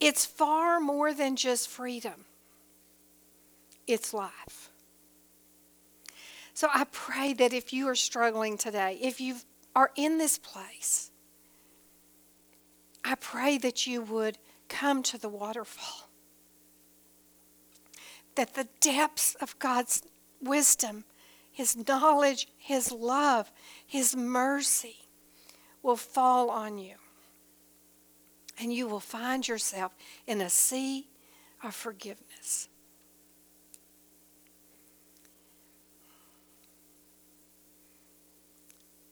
It's far more than just freedom, it's life. So I pray that if you are struggling today, if you are in this place, I pray that you would come to the waterfall. That the depths of God's wisdom his knowledge, His love, His mercy will fall on you. And you will find yourself in a sea of forgiveness.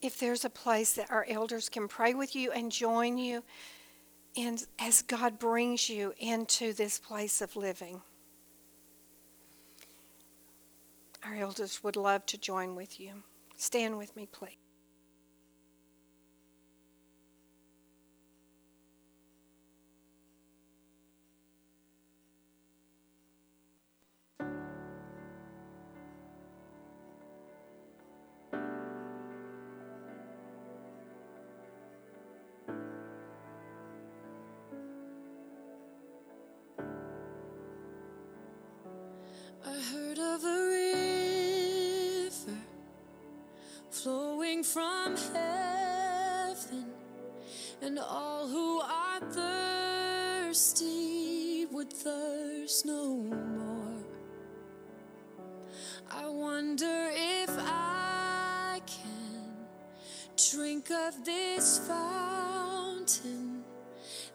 If there's a place that our elders can pray with you and join you in, as God brings you into this place of living. Our elders would love to join with you. Stand with me, please. all who are thirsty would thirst no more. I wonder if I can drink of this fountain,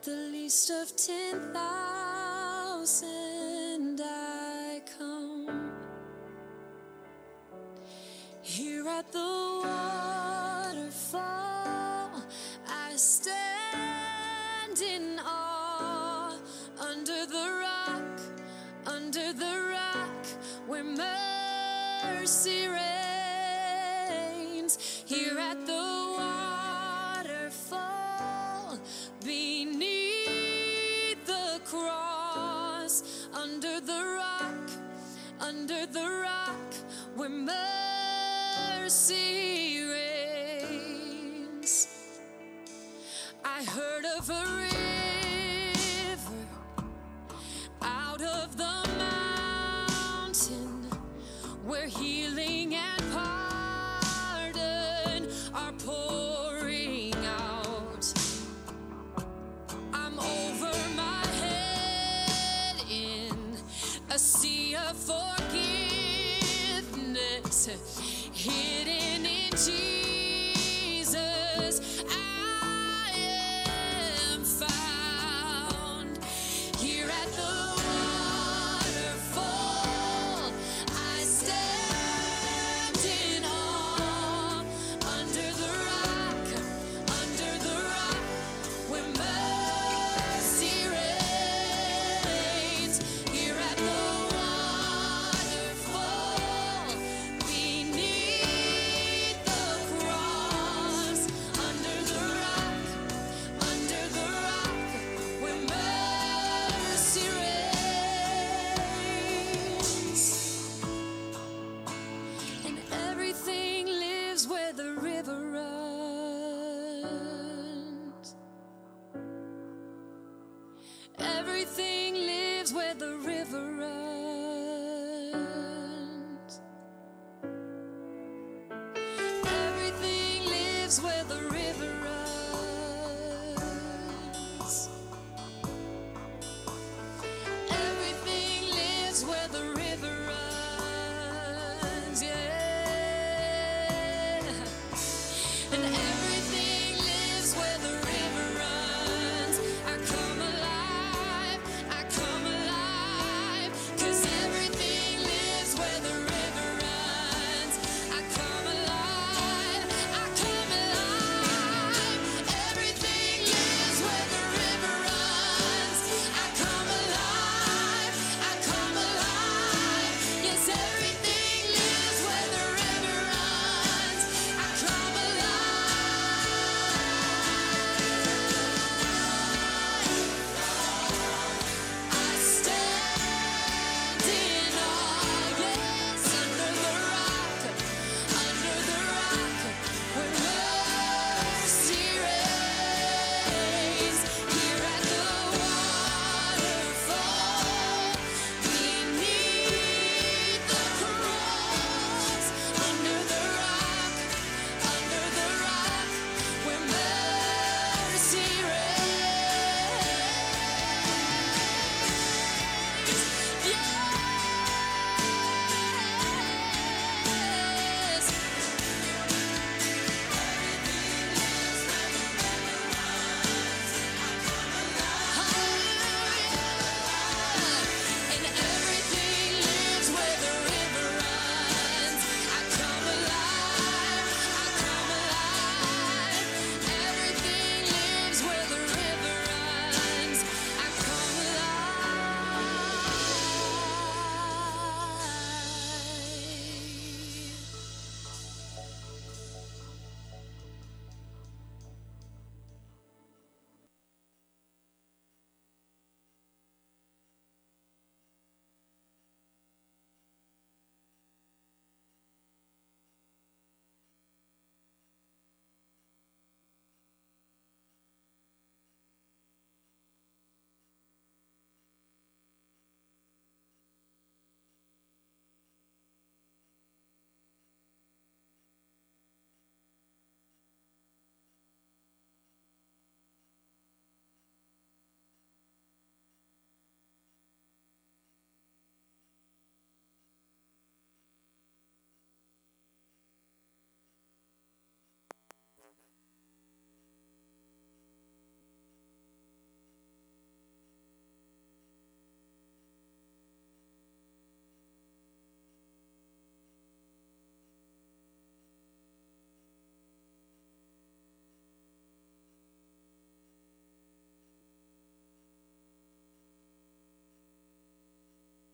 the least of ten thousand. See.